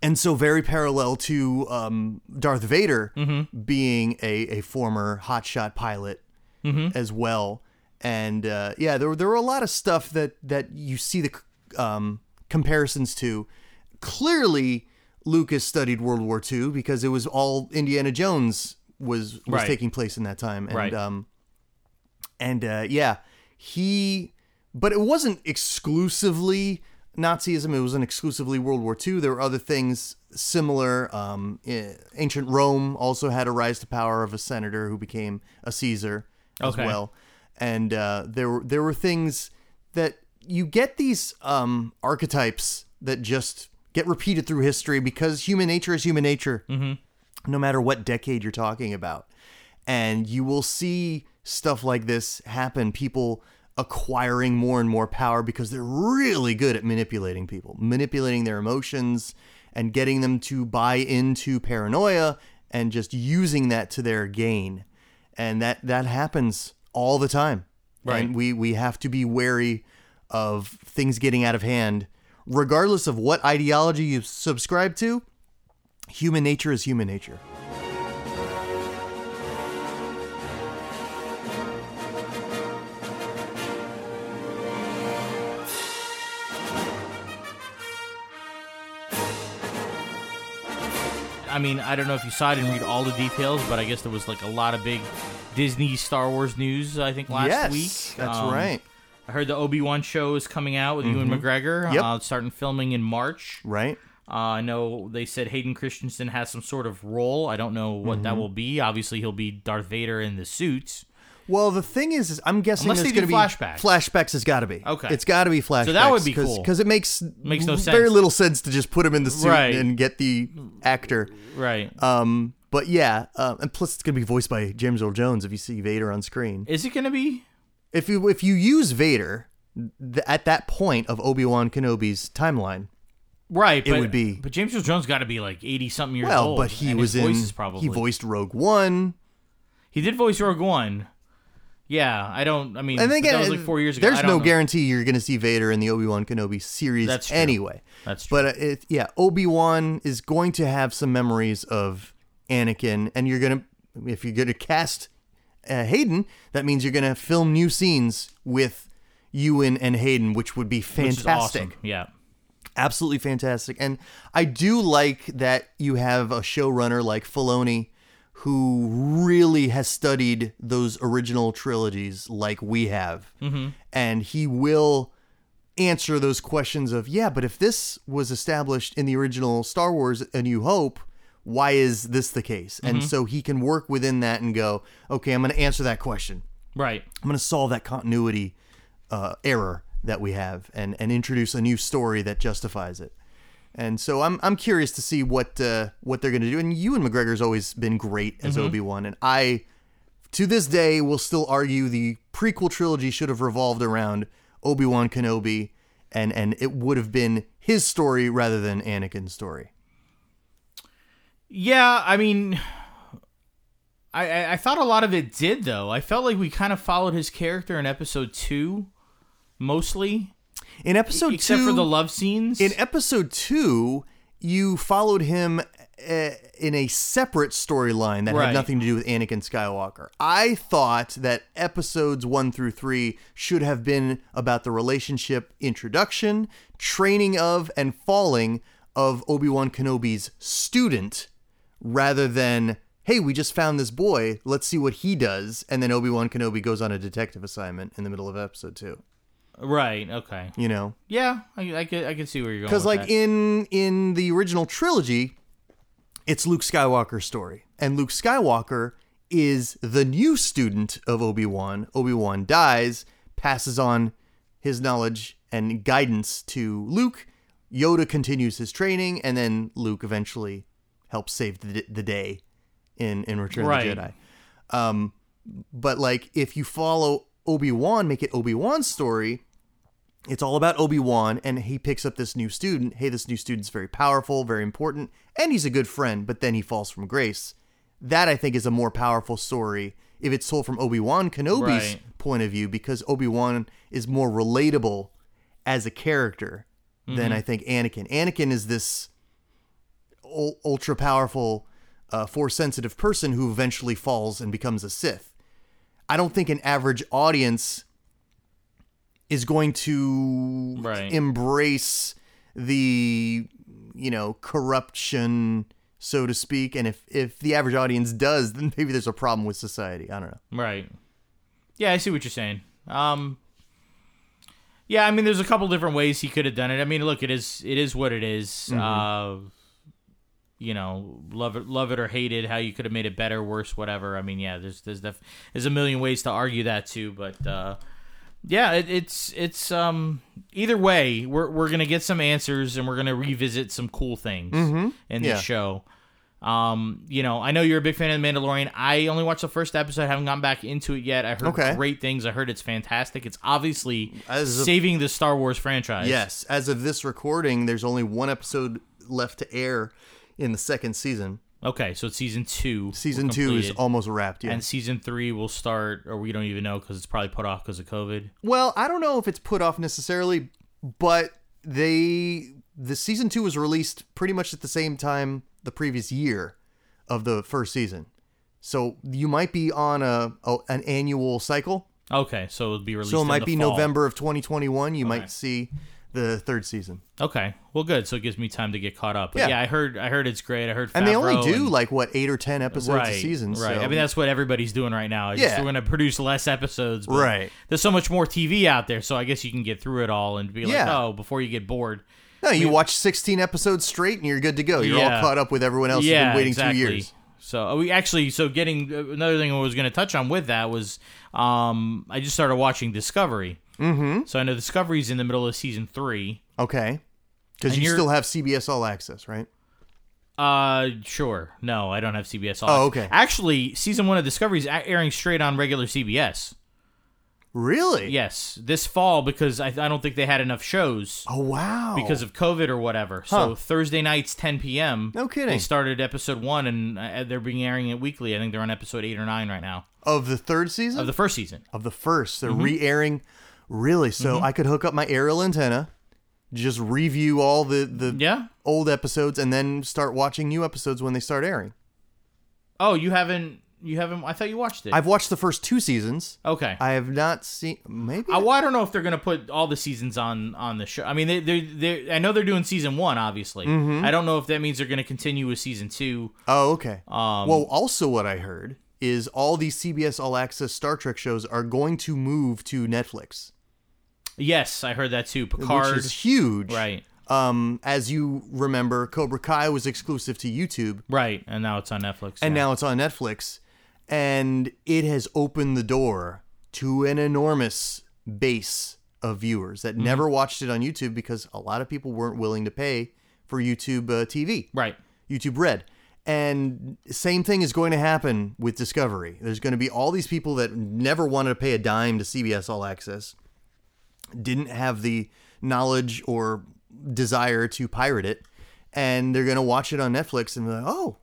Speaker 1: and so very parallel to um, Darth Vader
Speaker 2: Mm-hmm.
Speaker 1: being a, a former hotshot pilot
Speaker 2: Mm-hmm.
Speaker 1: as well. And uh, yeah, there were there were a lot of stuff that that you see the um, comparisons to. Clearly, Lucas studied World War II because it was all Indiana Jones was was
Speaker 2: Right.
Speaker 1: taking place in that time, and
Speaker 2: Right.
Speaker 1: um, and uh, yeah, he, but it wasn't exclusively Nazism. It wasn't exclusively World War II. There were other things similar. Um, eh, ancient Rome also had a rise to power of a senator who became a Caesar as
Speaker 2: Okay.
Speaker 1: well, and uh, there were there were things that you get these um, archetypes that just get repeated through history because human nature is human nature no matter what decade you're talking about. And you will see stuff like this happen people acquiring more and more power because they're really good at manipulating people, manipulating their emotions and getting them to buy into paranoia and just using that to their gain. And that that happens all the time.
Speaker 2: Right.
Speaker 1: And we we have to be wary of things getting out of hand regardless of what ideology you subscribe to human nature is human nature.
Speaker 2: I mean, I don't know if you saw it and read all the details, but I guess there was like a lot of big Disney Star Wars news. I think last
Speaker 1: yes,
Speaker 2: week.
Speaker 1: that's
Speaker 2: Um,
Speaker 1: right.
Speaker 2: I heard the Obi Wan show is coming out with Ewan McGregor.
Speaker 1: Mm-hmm. Yep.
Speaker 2: Uh, starting filming in March.
Speaker 1: Right?
Speaker 2: Uh, I know they said Hayden Christensen has some sort of role. I don't know what that
Speaker 1: Mm-hmm.
Speaker 2: will be. Obviously, he'll be Darth Vader in the suit.
Speaker 1: Well, the thing is, is I'm guessing
Speaker 2: Unless
Speaker 1: there's
Speaker 2: they
Speaker 1: going to be
Speaker 2: flashbacks.
Speaker 1: Flashbacks has got to be.
Speaker 2: Okay.
Speaker 1: It's got to be flashbacks.
Speaker 2: So that would be
Speaker 1: cause,
Speaker 2: cool.
Speaker 1: because it makes
Speaker 2: Makes no sense.
Speaker 1: very little sense to just put him in the suit
Speaker 2: Right.
Speaker 1: and get the actor.
Speaker 2: Right.
Speaker 1: Um, but yeah, uh, and plus it's going to be voiced by James Earl Jones if you see Vader on screen.
Speaker 2: is it going to be?
Speaker 1: If you if you use Vader, th- at that point of Obi Wan Kenobi's timeline.
Speaker 2: Right,
Speaker 1: It
Speaker 2: but,
Speaker 1: would be-
Speaker 2: But James Earl Jones got to be like eighty something years
Speaker 1: Well,
Speaker 2: old.
Speaker 1: but he
Speaker 2: and
Speaker 1: was
Speaker 2: his
Speaker 1: in.
Speaker 2: voice is probably
Speaker 1: He voiced Rogue One.
Speaker 2: He did voice Rogue One. Yeah, I don't. I mean,
Speaker 1: And again,
Speaker 2: that was like four years ago.
Speaker 1: There's no
Speaker 2: know.
Speaker 1: guarantee you're going to see Vader in the Obi Wan Kenobi series
Speaker 2: That's true.
Speaker 1: anyway.
Speaker 2: That's true.
Speaker 1: But uh, it, yeah, Obi Wan is going to have some memories of Anakin, and you're gonna if you're gonna cast uh, Hayden, that means you're gonna film new scenes with Ewan and Hayden, which would be fantastic,
Speaker 2: awesome. Yeah.
Speaker 1: absolutely fantastic. And I do like that you have a showrunner like Filoni. Who really has studied those original trilogies like we have, mm-hmm. and he will answer those questions of yeah but if this was established in the original star wars a new hope why is this the case? And so he can work within that and go okay i'm going to answer that question.
Speaker 2: Right.
Speaker 1: i'm going to solve that continuity uh, error that we have and and introduce a new story that justifies it and so i'm i'm curious to see what uh, what they're going to do and ewan mcgregor's always been great as obi-wan and i to this day will still argue the prequel trilogy should have revolved around Obi-Wan Kenobi and and it would have been his story rather than Anakin's story.
Speaker 2: Yeah, I mean, I, I I thought a lot of it did though. I felt like we kind of followed his character in episode two, mostly,
Speaker 1: In episode
Speaker 2: except
Speaker 1: 2
Speaker 2: for the love scenes.
Speaker 1: In episode 2, you followed him uh, in a separate storyline that
Speaker 2: Right.
Speaker 1: had nothing to do with Anakin Skywalker. I thought that episodes 1 through 3 should have been about the relationship introduction, training of and falling of Obi-Wan Kenobi's student rather than hey, we just found this boy, let's see what he does and then Obi-Wan Kenobi goes on a detective assignment in the middle of episode 2,
Speaker 2: right. Okay.
Speaker 1: you know.
Speaker 2: Yeah, I I can I can see where you're going.
Speaker 1: because like
Speaker 2: that.
Speaker 1: in in the original trilogy it's luke skywalker's story and luke skywalker is the new student of obi-wan obi-wan dies passes on his knowledge and guidance to luke yoda continues his training and then luke eventually helps save the, the day in in return
Speaker 2: Right.
Speaker 1: of the jedi um but like if you follow obi-wan make it obi-wan's story it's all about Obi-Wan and he picks up this new student. Hey, this new student's very powerful, very important, and he's a good friend, but then he falls from grace. That I think is a more powerful story if it's told from Obi-Wan Kenobi's
Speaker 2: Right.
Speaker 1: point of view because Obi-Wan is more relatable as a character than I think Anakin. Anakin is this ul- ultra powerful uh, force sensitive person who eventually falls and becomes a Sith. I don't think an average audience is going to
Speaker 2: Right.
Speaker 1: embrace the you know corruption so to speak and if if the average audience does [LAUGHS] then maybe there's a problem with society i don't know
Speaker 2: Right. Yeah, I see what you're saying. Um Yeah, I mean there's a couple different ways he could have done it. I mean, look, it is it is what it is. Uh you know, love it love it or hate it, how you could have made it better, worse, whatever. I mean, yeah, there's there's def- there's a million ways to argue that too, but uh yeah, it, it's it's um either way, we're we're gonna get some answers and we're gonna revisit some cool things in this
Speaker 1: Yeah.
Speaker 2: show. Um, you know, I know you're a big fan of The Mandalorian. I only watched the first episode, haven't gone back into it yet. I heard
Speaker 1: Okay.
Speaker 2: great things. I heard it's fantastic. It's obviously
Speaker 1: As
Speaker 2: saving the Star Wars franchise.
Speaker 1: yes as of this recording there's only one episode left to air in the second season
Speaker 2: Okay, so it's season two.
Speaker 1: season two is almost wrapped yeah
Speaker 2: and season three will start, or we don't even know because it's probably put off because of COVID.
Speaker 1: well i don't know if it's put off necessarily but they the season two was released pretty much at the same time the previous year of the first season so you might be on a, a an annual cycle
Speaker 2: Okay, so it'll be released.
Speaker 1: So it might be
Speaker 2: fall.
Speaker 1: November of 2021. You might see the third season.
Speaker 2: Okay, well, good. So it gives me time to get caught up. But yeah,
Speaker 1: Yeah.
Speaker 2: I heard. I heard it's great. I heard.
Speaker 1: And they only do
Speaker 2: and-
Speaker 1: like what eight or ten episodes
Speaker 2: right,
Speaker 1: a season.
Speaker 2: Right.
Speaker 1: So.
Speaker 2: I mean, that's what everybody's doing right now. It's just
Speaker 1: Yeah.
Speaker 2: we're going to produce less episodes. But
Speaker 1: Right.
Speaker 2: There's so much more TV out there, so I guess you can get through it all and be like,
Speaker 1: Yeah.
Speaker 2: oh, before you get bored.
Speaker 1: no, you watch 16 episodes straight and you're good to go. You're
Speaker 2: Yeah.
Speaker 1: all caught up with everyone else
Speaker 2: yeah,
Speaker 1: who's been waiting
Speaker 2: exactly.
Speaker 1: two years.
Speaker 2: So uh, we actually, so getting uh, another thing I was going to touch on with that was, um, I just started watching Discovery. Mm-hmm. So I know Discovery's in the middle of season three.
Speaker 1: Okay. Because
Speaker 2: And
Speaker 1: you
Speaker 2: you're-
Speaker 1: still have CBS All Access, right?
Speaker 2: Uh, sure. No, I don't have CBS. All
Speaker 1: Oh,
Speaker 2: Access.
Speaker 1: okay.
Speaker 2: Actually, season one of Discovery is a- airing straight on regular CBS.
Speaker 1: Really?
Speaker 2: Yes, this fall because I, I don't think they had enough shows
Speaker 1: Oh wow.
Speaker 2: because of COVID or whatever.
Speaker 1: Huh.
Speaker 2: So Thursday nights, 10 p.m.
Speaker 1: No kidding.
Speaker 2: They started episode one and uh, they're being airing it weekly. I think they're on episode eight or nine right now
Speaker 1: of the third season
Speaker 2: of the first season.
Speaker 1: of the first.
Speaker 2: Mm-hmm.
Speaker 1: They're re-airing. Really? So I could hook up my aerial antenna, just review all the the
Speaker 2: Yeah.
Speaker 1: old episodes, and then start watching new episodes when they start airing.
Speaker 2: Oh, you haven't. You haven't. I thought you watched it.
Speaker 1: I've watched the first two seasons.
Speaker 2: okay.
Speaker 1: I have not seen. Maybe.
Speaker 2: I, well, I don't know if they're gonna put all the seasons on on the show. I mean, they they they. I know they're doing season one, obviously.
Speaker 1: Mm-hmm.
Speaker 2: I don't know if that means they're gonna continue with season two.
Speaker 1: oh, okay.
Speaker 2: Um,
Speaker 1: well, also what I heard is all these CBS All Access Star Trek shows are going to move to Netflix,
Speaker 2: yes, I heard that too. Picard,
Speaker 1: which is huge.
Speaker 2: right,
Speaker 1: Um, as you remember, Cobra Kai was exclusive to YouTube.
Speaker 2: right, and now it's on Netflix.
Speaker 1: and
Speaker 2: yeah.
Speaker 1: now it's on Netflix, and it has opened the door to an enormous base of viewers
Speaker 2: Mm-hmm.
Speaker 1: that never watched it on YouTube because a lot of people weren't willing to pay for YouTube uh, TV,
Speaker 2: right,
Speaker 1: YouTube Red. And same thing is going to happen with Discovery. There's going to be all these people that never wanted to pay a dime to CBS All Access, didn't have the knowledge or desire to pirate it, and they're going to watch it on Netflix and be like, oh,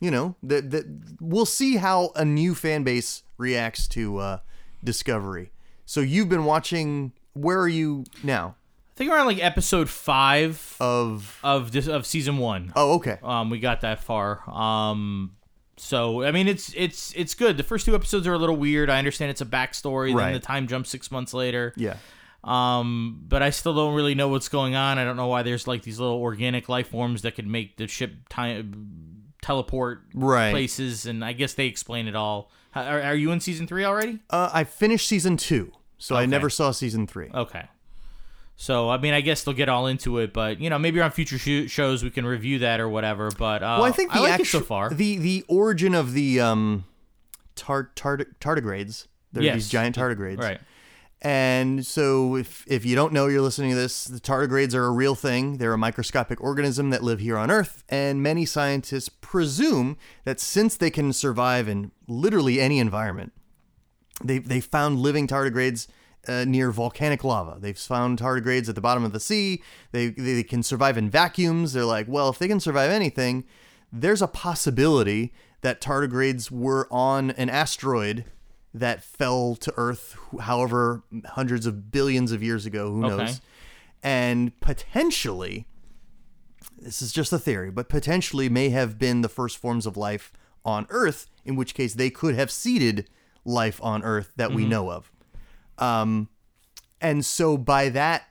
Speaker 1: you know, that that we'll see how a new fan base reacts to uh, Discovery. So you've been watching. Where are you now?
Speaker 2: I think on like episode five
Speaker 1: Of
Speaker 2: of this of season one.
Speaker 1: oh, okay,
Speaker 2: Um, we got that far. Um, so I mean, it's it's it's good. The first two episodes are a little weird. I understand it's a backstory.
Speaker 1: Right.
Speaker 2: Then the time jump six months later.
Speaker 1: yeah,
Speaker 2: Um, but I still don't really know what's going on. I don't know why there's like these little organic life forms that could make the ship time teleport
Speaker 1: Right.
Speaker 2: places, and I guess they explain it all. Are, are you in season three already?
Speaker 1: uh, I finished season two, so I never saw season three.
Speaker 2: Okay. So I mean, I guess they'll get all into it, but you know, maybe on future sh- shows we can review that or whatever. But uh,
Speaker 1: Well, I think the
Speaker 2: like it
Speaker 1: actu-
Speaker 2: so far.
Speaker 1: the the origin of the um, tar- tar- tardigrades. They're these giant tardigrades,
Speaker 2: right.
Speaker 1: And so, if if you don't know, you're listening to this. The tardigrades are a real thing. They're a microscopic organism that live here on Earth, and many scientists presume that since they can survive in literally any environment, they they found living tardigrades uh, near volcanic lava. They've found tardigrades at the bottom of the sea. They they can survive in vacuums. They're like, well, if they can survive anything, there's a possibility that tardigrades were on an asteroid that fell to Earth, however hundreds of billions of years ago. Who
Speaker 2: Okay.
Speaker 1: knows? And potentially, this is just a theory, but potentially may have been the first forms of life on Earth, in which case they could have seeded life on Earth that we know of. Um, and so, by that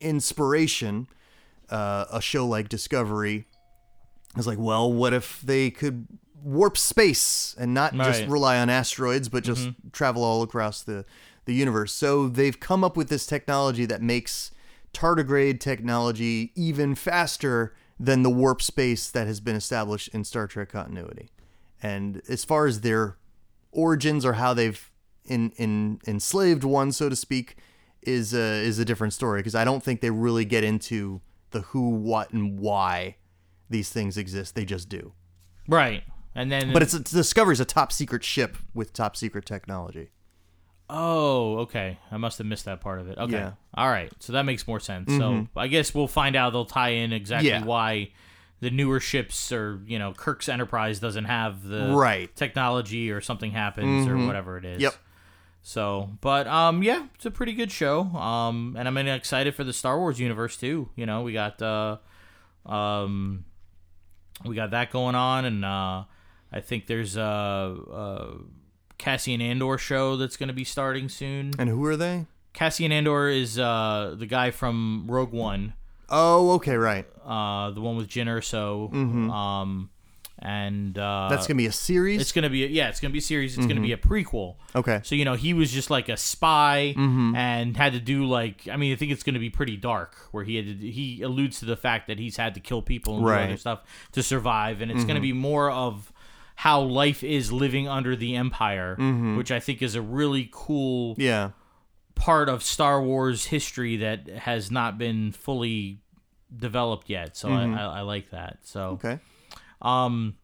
Speaker 1: inspiration, uh, a show like Discovery is like, well, what if they could warp space and not just rely on asteroids, but just mm-hmm. travel all across the, the universe? So, they've come up with this technology that makes tardigrade technology even faster than the warp space that has been established in Star Trek continuity. And as far as their origins or how they've in, in enslaved one, so to speak, is a, is a different story because I don't think they really get into the who, what, and why these things exist. They just do.
Speaker 2: Right. And then
Speaker 1: But it's, it's Discovery's a top secret ship with top secret technology.
Speaker 2: Oh, okay. I must have missed that part of it. Okay.
Speaker 1: Yeah.
Speaker 2: All right. So that makes more sense. So I guess we'll find out. They'll tie in exactly
Speaker 1: Yeah.
Speaker 2: why the newer ships or you know Kirk's Enterprise doesn't have the
Speaker 1: Right.
Speaker 2: technology or something happens or whatever it is.
Speaker 1: Yep.
Speaker 2: So, but um, yeah, it's a pretty good show. Um, and I'm excited for the Star Wars universe too. You know, we got uh, um, we got that going on, and uh, I think there's a, a Cassian Andor show that's going to be starting soon.
Speaker 1: And who are they?
Speaker 2: Cassian Andor is uh, the guy from Rogue One,
Speaker 1: Oh, okay, right.
Speaker 2: uh, the one with Jyn Erso. Um, and uh,
Speaker 1: Mm-hmm. That's gonna be a series.
Speaker 2: it's gonna be a, yeah, it's gonna be a series. It's gonna be a prequel.
Speaker 1: okay.
Speaker 2: So you know he was just like a spy
Speaker 1: Mm-hmm.
Speaker 2: and had to do like I mean I think it's going to be pretty dark where he had to, he alludes to the fact that he's had to kill people and
Speaker 1: Right. Mm-hmm.
Speaker 2: other stuff to survive and it's going to be more of how life is living under the empire which I think is a really cool
Speaker 1: Mm-hmm. Yeah.
Speaker 2: part of Star Wars history that has not been fully developed yet so I, I, I like that so
Speaker 1: Mm-hmm. Okay.
Speaker 2: um,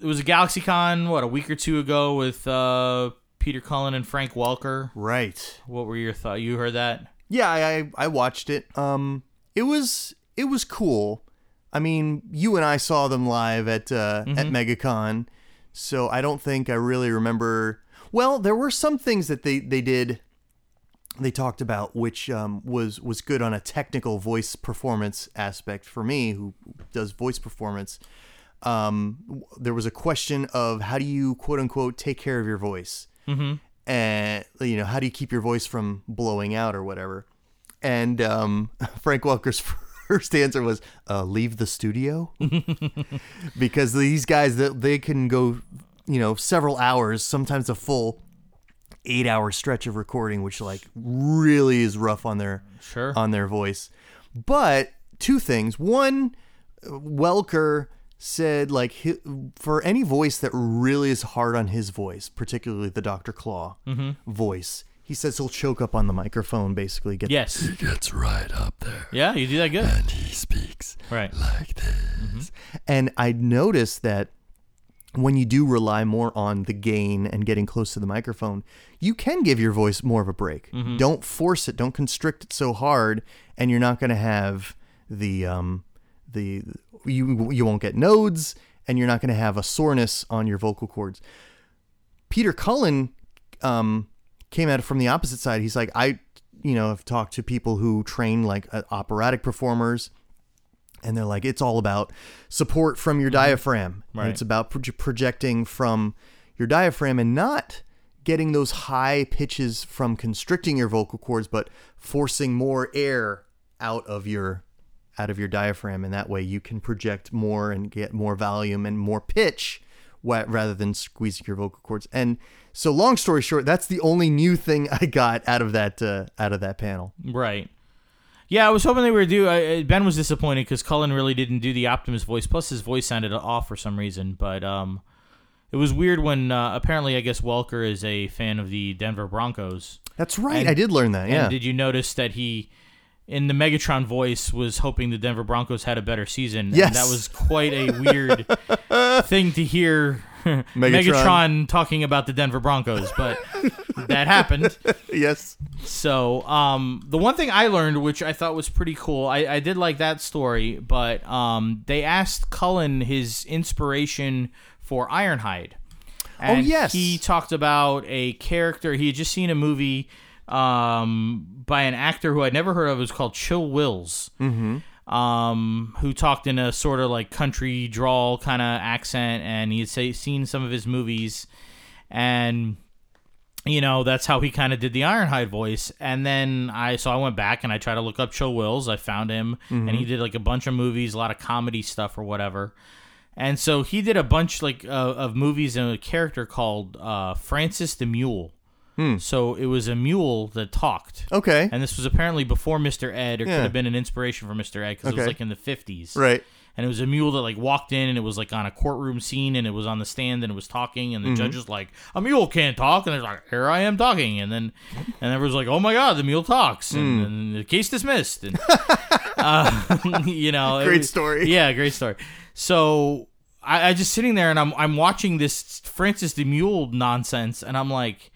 Speaker 2: it was a GalaxyCon what a week or two ago with uh, Peter Cullen and Frank Welker.
Speaker 1: Right.
Speaker 2: What were your thoughts? You heard that?
Speaker 1: Yeah, I, I I watched it. Um, it was it was cool. I mean, you and I saw them live at uh, at MegaCon, so I don't think I really remember. Well, there were some things that they they did. They talked about which um, was was good on a technical voice performance aspect for me, who does voice performance. Um, there was a question of how do you quote unquote take care of your voice and you know how do you keep your voice from blowing out or whatever and um, [LAUGHS] frank welker's first answer was uh, leave the studio? [LAUGHS] Because these guys that they can go you know several hours sometimes a full eight hour stretch of recording which like really is rough on their
Speaker 2: Sure.
Speaker 1: on their voice. But two things. One welker said like hi- for any voice that really is hard on his voice particularly the dr claw voice he says he'll choke up on the microphone basically get
Speaker 2: yes.
Speaker 3: He gets right up there
Speaker 2: Yeah, you do that good.
Speaker 3: and he speaks
Speaker 2: Right.
Speaker 3: like this.
Speaker 1: And I noticed that when you do rely more on the gain and getting close to the microphone, you can give your voice more of a break. Don't force it. Don't constrict it so hard, and you're not going to have the um, the you you won't get nodes, and you're not going to have a soreness on your vocal cords. Peter Cullen um, came at it from the opposite side. He's like, I, you know, have talked to people who train like uh, operatic performers, and they're like, it's all about support from your diaphragm.
Speaker 2: Right.
Speaker 1: it's about pro- projecting from your diaphragm and not getting those high pitches from constricting your vocal cords, but forcing more air out of your out of your diaphragm, and that way you can project more and get more volume and more pitch rather than squeezing your vocal cords. And so, long story short, that's the only new thing [LAUGHS] I got out of that uh, out of that panel.
Speaker 2: Right. Yeah, I was hoping they were do. I, Ben was disappointed because Cullen really didn't do the Optimus voice. Plus, his voice sounded off for some reason. But um, it was weird when uh, apparently I guess Welker is a fan of the Denver Broncos.
Speaker 1: That's right.
Speaker 2: And-
Speaker 1: I did learn that.
Speaker 2: And
Speaker 1: Yeah.
Speaker 2: did you notice that he, in the Megatron voice, was hoping the Denver Broncos had a better season?
Speaker 1: Yes.
Speaker 2: And that was quite a weird [LAUGHS] thing to hear. Megatron.
Speaker 1: Megatron.
Speaker 2: talking about the Denver Broncos, but that happened. [LAUGHS]
Speaker 1: yes.
Speaker 2: So, um, the one thing I learned, which I thought was pretty cool, I, I did like that story, but um, they asked Cullen his inspiration for Ironhide. And
Speaker 1: Oh, yes.
Speaker 2: He talked about a character. He had just seen a movie um, by an actor who I'd never heard of. It was called Chill Wills. Mm-hmm. Um, who talked in a sort of like country drawl kind of accent, and he had say, seen some of his movies, and you know that's how he kind of did the ironhide voice and then i so i went back and i tried to look up Chill wills i found him and he did like a bunch of movies a lot of comedy stuff or whatever and so he did a bunch like uh, of movies and a character called uh, francis the mule so it was a mule that talked
Speaker 1: Okay.
Speaker 2: and this was apparently before mr ed or
Speaker 1: Yeah.
Speaker 2: could have been an inspiration for mr ed because it was
Speaker 1: Okay.
Speaker 2: like in the 50s
Speaker 1: right.
Speaker 2: and it was a mule that like walked in and it was like on a courtroom scene and it was on the stand and it was talking and the
Speaker 1: Mm-hmm.
Speaker 2: judge was like a mule can't talk and they're like here i am talking and then and everyone's like oh my god the mule talks and, and the case dismissed and uh, [LAUGHS] [LAUGHS] you know it
Speaker 1: Great
Speaker 2: was-
Speaker 1: story.
Speaker 2: yeah great story so I, I just sitting there and i'm i'm watching this francis the mule nonsense and i'm like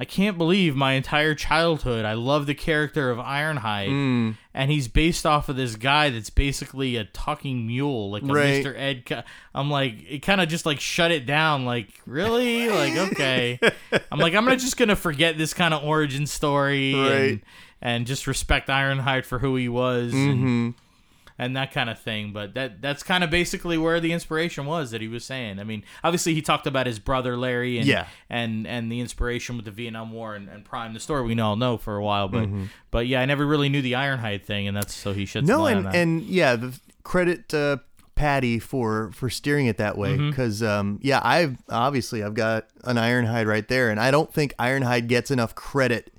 Speaker 2: I can't believe my entire childhood. I love the character of Ironhide,
Speaker 1: Mm.
Speaker 2: and he's based off of this guy that's basically a talking mule, like a
Speaker 1: Right.
Speaker 2: Mr. Ed. I'm like, it kind of just like shut it down. Like, really? like, okay. [LAUGHS] I'm like, I'm just gonna forget this kind of origin story, and,
Speaker 1: Right.
Speaker 2: and just respect Ironhide for who he was,
Speaker 1: Mm-hmm.
Speaker 2: and that kind of thing. But that that's kind of basically where the inspiration was that he was saying. I mean, obviously he talked about his brother Larry, and
Speaker 1: Yeah.
Speaker 2: and and the inspiration with the Vietnam War and, and Prime, the story we all know for a while. But
Speaker 1: Mm-hmm.
Speaker 2: but yeah, I never really knew the Ironhide thing, and that's so he should
Speaker 1: No,
Speaker 2: on
Speaker 1: and
Speaker 2: that.
Speaker 1: and yeah, the credit uh, Patty for for steering it that way
Speaker 2: Mm-hmm.
Speaker 1: because um, yeah, I've obviously I've got an Ironhide right there, and I don't think Ironhide gets enough credit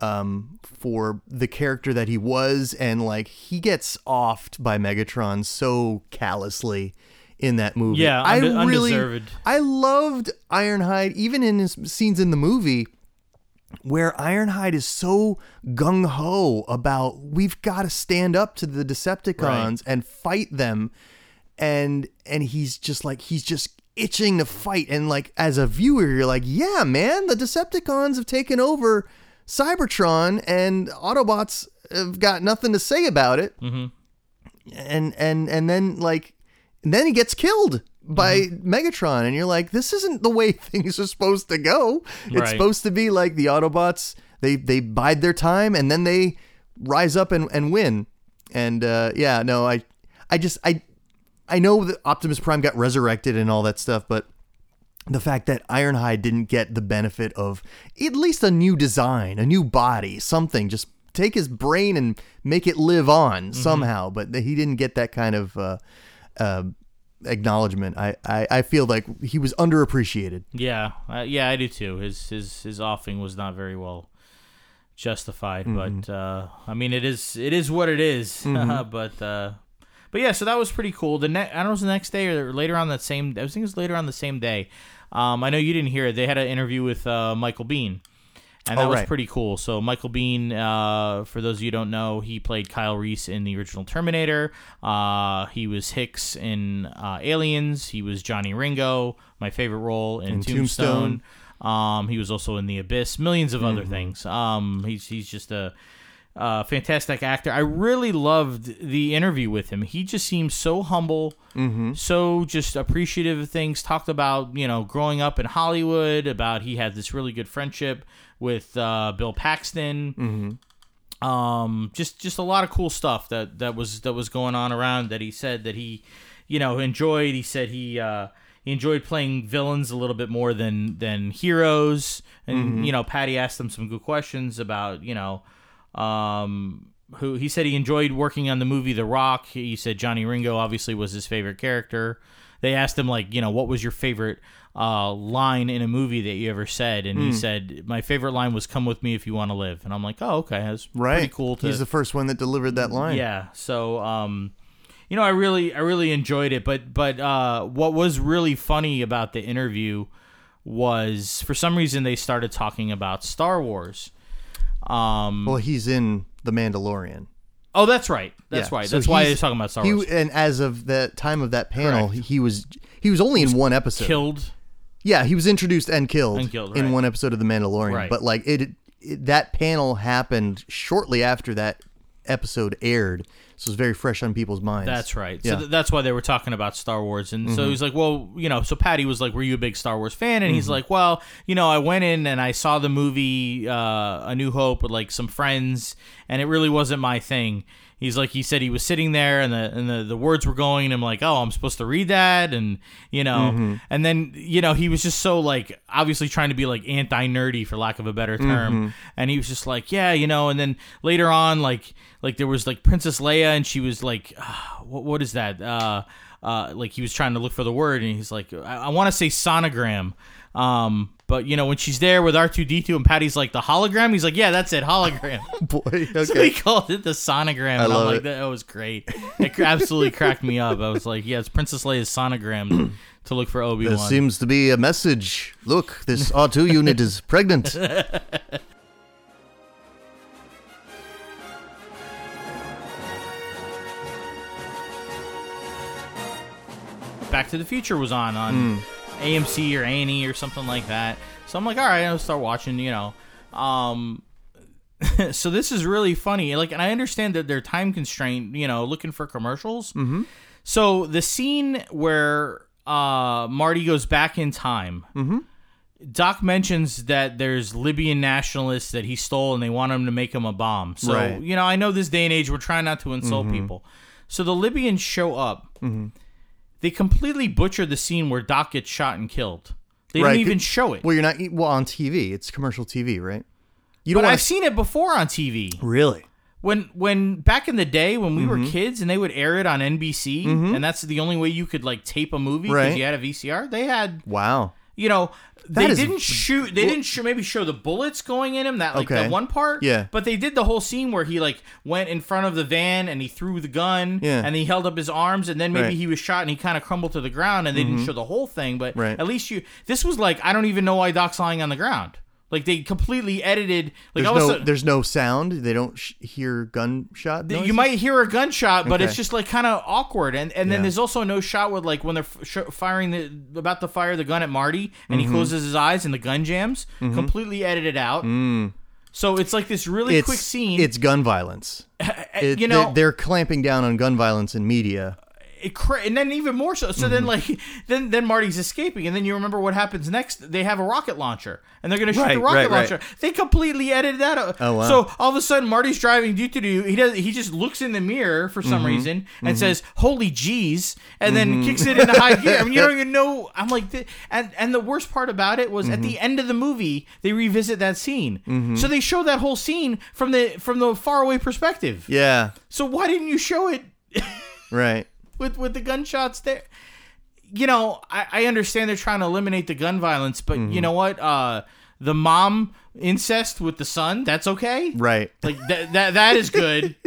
Speaker 1: um, for the character that he was, and like he gets offed by Megatron so callously in that movie.
Speaker 2: Yeah,
Speaker 1: I
Speaker 2: unde-
Speaker 1: really,
Speaker 2: undeserved.
Speaker 1: I loved Ironhide, even in his scenes in the movie where Ironhide is so gung ho about we've got to stand up to the Decepticons
Speaker 2: Right.
Speaker 1: and fight them, and and he's just like he's just itching to fight. And like as a viewer, you're like, yeah, man, the Decepticons have taken over Cybertron, and Autobots have got nothing to say about it.
Speaker 2: Mm-hmm.
Speaker 1: And and and then like, and then he gets killed by
Speaker 2: Mm-hmm.
Speaker 1: Megatron, and you're like, this isn't the way [LAUGHS] things are supposed to go. It's
Speaker 2: Right.
Speaker 1: supposed to be like the Autobots. They they bide their time, and then they rise up and, and win. And uh, yeah, no, I I just I I know that Optimus Prime got resurrected and all that stuff, but the fact that Ironhide didn't get the benefit of at least a new design, a new body, something, just take his brain and make it live on somehow, but he didn't get that kind of uh, uh, acknowledgement. I, I, I feel like he was underappreciated.
Speaker 2: Yeah, uh, yeah, I do too. His his his offing was not very well justified,
Speaker 1: Mm-hmm.
Speaker 2: but uh, I mean, it is it is what it is. [LAUGHS]
Speaker 1: Mm-hmm.
Speaker 2: but uh, but yeah, so that was pretty cool. The ne- I don't know, it was the next day or later on that same. I think it was later on the same day. Um, I know you didn't hear it. They had an interview with uh, Michael Biehn. And that
Speaker 1: Oh,
Speaker 2: was pretty cool. So Michael Biehn, uh, for those of you who don't know, he played Kyle Reese in the original Terminator. Uh, he was Hicks in uh, Aliens. He was Johnny Ringo, my favorite role in,
Speaker 1: In
Speaker 2: Tombstone.
Speaker 1: Tombstone.
Speaker 2: Um, he was also in The Abyss, millions of other things. Um, he's he's just a, uh fantastic actor. I really loved the interview with him. He just seems so humble, so just appreciative of things. Talked about you know growing up in Hollywood, about he had this really good friendship with uh, Bill Paxton. Um, just just a lot of cool stuff that that was that was going on around that he said that he, you know, enjoyed. He said he uh, he enjoyed playing villains a little bit more than than heroes. And you know, Patty asked him some good questions about you know, um, who he said he enjoyed working on the movie The Rock. He said Johnny Ringo obviously was his favorite character. They asked him like, you know, what was your favorite uh, line in a movie that you ever said, and he said my favorite line was "Come with me if you want to live," and I'm like, oh, okay, that's
Speaker 1: Right.
Speaker 2: pretty cool. To,
Speaker 1: He's the first one that delivered that line.
Speaker 2: yeah. So, um, you know, I really, I really enjoyed it. But, but uh, what was really funny about the interview was, for some reason, they started talking about Star Wars. Um,
Speaker 1: Well, he's in The Mandalorian.
Speaker 2: oh, that's right. That's
Speaker 1: Yeah,
Speaker 2: right.
Speaker 1: so
Speaker 2: That's why
Speaker 1: he's-
Speaker 2: talking about Star
Speaker 1: He
Speaker 2: Wars.
Speaker 1: and as of the time of that panel,
Speaker 2: Correct.
Speaker 1: he was he was only in one episode.
Speaker 2: Killed.
Speaker 1: Yeah, he was introduced and killed,
Speaker 2: And killed,
Speaker 1: in
Speaker 2: right.
Speaker 1: one episode of The Mandalorian.
Speaker 2: Right.
Speaker 1: But like it, it, that panel happened shortly after that episode aired, so it's very fresh on people's minds.
Speaker 2: That's right.
Speaker 1: Yeah. Mm-hmm.
Speaker 2: So th- that's why they were talking about Star Wars. And so he's like, well, you know, so Patty was like, were you a big Star Wars fan? And
Speaker 1: Mm-hmm.
Speaker 2: he's like, well, you know, I went in and I saw the movie uh, A New Hope with like some friends, and it really wasn't my thing. He's like, he said he was sitting there and the and the, the words were going, and I'm like, oh, I'm supposed to read that, and you know,
Speaker 1: Mm-hmm.
Speaker 2: and then you know, he was just so like obviously trying to be like anti nerdy for lack of a better term,
Speaker 1: Mm-hmm.
Speaker 2: and he was just like, yeah, you know, and then later on, like like there was like Princess Leia, and she was like, ah, what what is that? Uh, uh, like he was trying to look for the word, and he's like, I, I want to say sonogram. Um, but you know when she's there with R two D two and Patty's like the hologram, he's like, yeah, that's it, hologram. [LAUGHS]
Speaker 1: boy. [LAUGHS]
Speaker 2: So he
Speaker 1: Okay.
Speaker 2: called it the sonogram, and I'm like,
Speaker 1: it.
Speaker 2: that was great. It absolutely cracked me up. I was like, yeah, it's Princess Leia's sonogram [CLEARS THROAT] to look for Obi
Speaker 1: There
Speaker 2: Wan.
Speaker 1: seems to be a message. Look, this [LAUGHS] R2 unit is pregnant.
Speaker 2: Back to the Future was on on
Speaker 1: Hmm.
Speaker 2: AMC or A and E or something like that. So I'm like, all right, I'll start watching. You know, um, [LAUGHS] so this is really funny. Like, and I understand that they're time constrained. You know, looking for commercials. Mm-hmm. So the scene where uh, Marty goes back in time. Mm-hmm. Doc mentions that there's Libyan nationalists that he stole and they want him to make him a bomb. So,
Speaker 1: Right. Mm-hmm.
Speaker 2: you know, I know this day and age we're trying not to insult people. So the Libyans show up. They completely butcher the scene where Doc gets shot and killed. They
Speaker 1: Right.
Speaker 2: didn't even show it.
Speaker 1: Well, you're not well on TV. It's commercial TV, right? You
Speaker 2: But
Speaker 1: don't want
Speaker 2: I've seen it before on TV.
Speaker 1: really.
Speaker 2: When when back in the day when we
Speaker 1: Mm-hmm.
Speaker 2: were kids and they would air it on NBC and that's the only way you could like tape a movie because
Speaker 1: Right.
Speaker 2: you had a VCR. They had
Speaker 1: Wow.
Speaker 2: You know they
Speaker 1: is-
Speaker 2: didn't shoot they didn't show, maybe show the bullets going in him that like
Speaker 1: Okay.
Speaker 2: that one part
Speaker 1: Yeah.
Speaker 2: but they did the whole scene where he like went in front of the van and he threw the gun
Speaker 1: Yeah.
Speaker 2: and he held up his arms and then maybe
Speaker 1: Right. Mm-hmm.
Speaker 2: he was shot and he kind of crumbled to the ground and they didn't show the whole thing but
Speaker 1: Right.
Speaker 2: at least you this was like I don't even know why Doc's lying on the ground Like they completely edited. Like
Speaker 1: There's
Speaker 2: all of a
Speaker 1: no,
Speaker 2: sudden,
Speaker 1: there's no sound. They don't sh- hear gunshot.
Speaker 2: you might hear a gunshot, but it's just like kind of awkward. And and then
Speaker 1: Yeah.
Speaker 2: there's also no shot with like when they're f- firing the about to fire the gun at Marty, and
Speaker 1: Mm-hmm.
Speaker 2: he closes his eyes and the gun jams. Completely edited out. So it's like this really
Speaker 1: Mm. it's,
Speaker 2: quick scene.
Speaker 1: It's gun violence. [LAUGHS] It-
Speaker 2: you know,
Speaker 1: they're, they're clamping down on gun violence in media.
Speaker 2: It cra- and then even more so. So
Speaker 1: Mm-hmm.
Speaker 2: then, like, [LAUGHS] then then Marty's escaping, and then you remember what happens next. They have a rocket launcher, and they're gonna shoot
Speaker 1: Right,
Speaker 2: the rocket
Speaker 1: right, right.
Speaker 2: launcher. They completely edited that out.
Speaker 1: Oh, wow.
Speaker 2: So all of a sudden, Marty's driving doo doo doo. He does. He just looks in the mirror for
Speaker 1: Mm-hmm.
Speaker 2: some reason and says, "Holy jeez," and then kicks it into high gear. I mean, you don't [LAUGHS] even know. I'm like, th- and and the worst part about it was at
Speaker 1: Mm-hmm.
Speaker 2: the end of the movie, they revisit that scene. So they show that whole scene from the from the faraway perspective.
Speaker 1: Yeah,
Speaker 2: So why didn't you show it? [LAUGHS]
Speaker 1: right.
Speaker 2: With with the gunshots there. You know, I, I understand they're trying to eliminate the gun violence, but
Speaker 1: Mm-hmm.
Speaker 2: you know what? Uh, the mom incest with the son, that's okay.
Speaker 1: Right.
Speaker 2: Like that that that is good. [LAUGHS]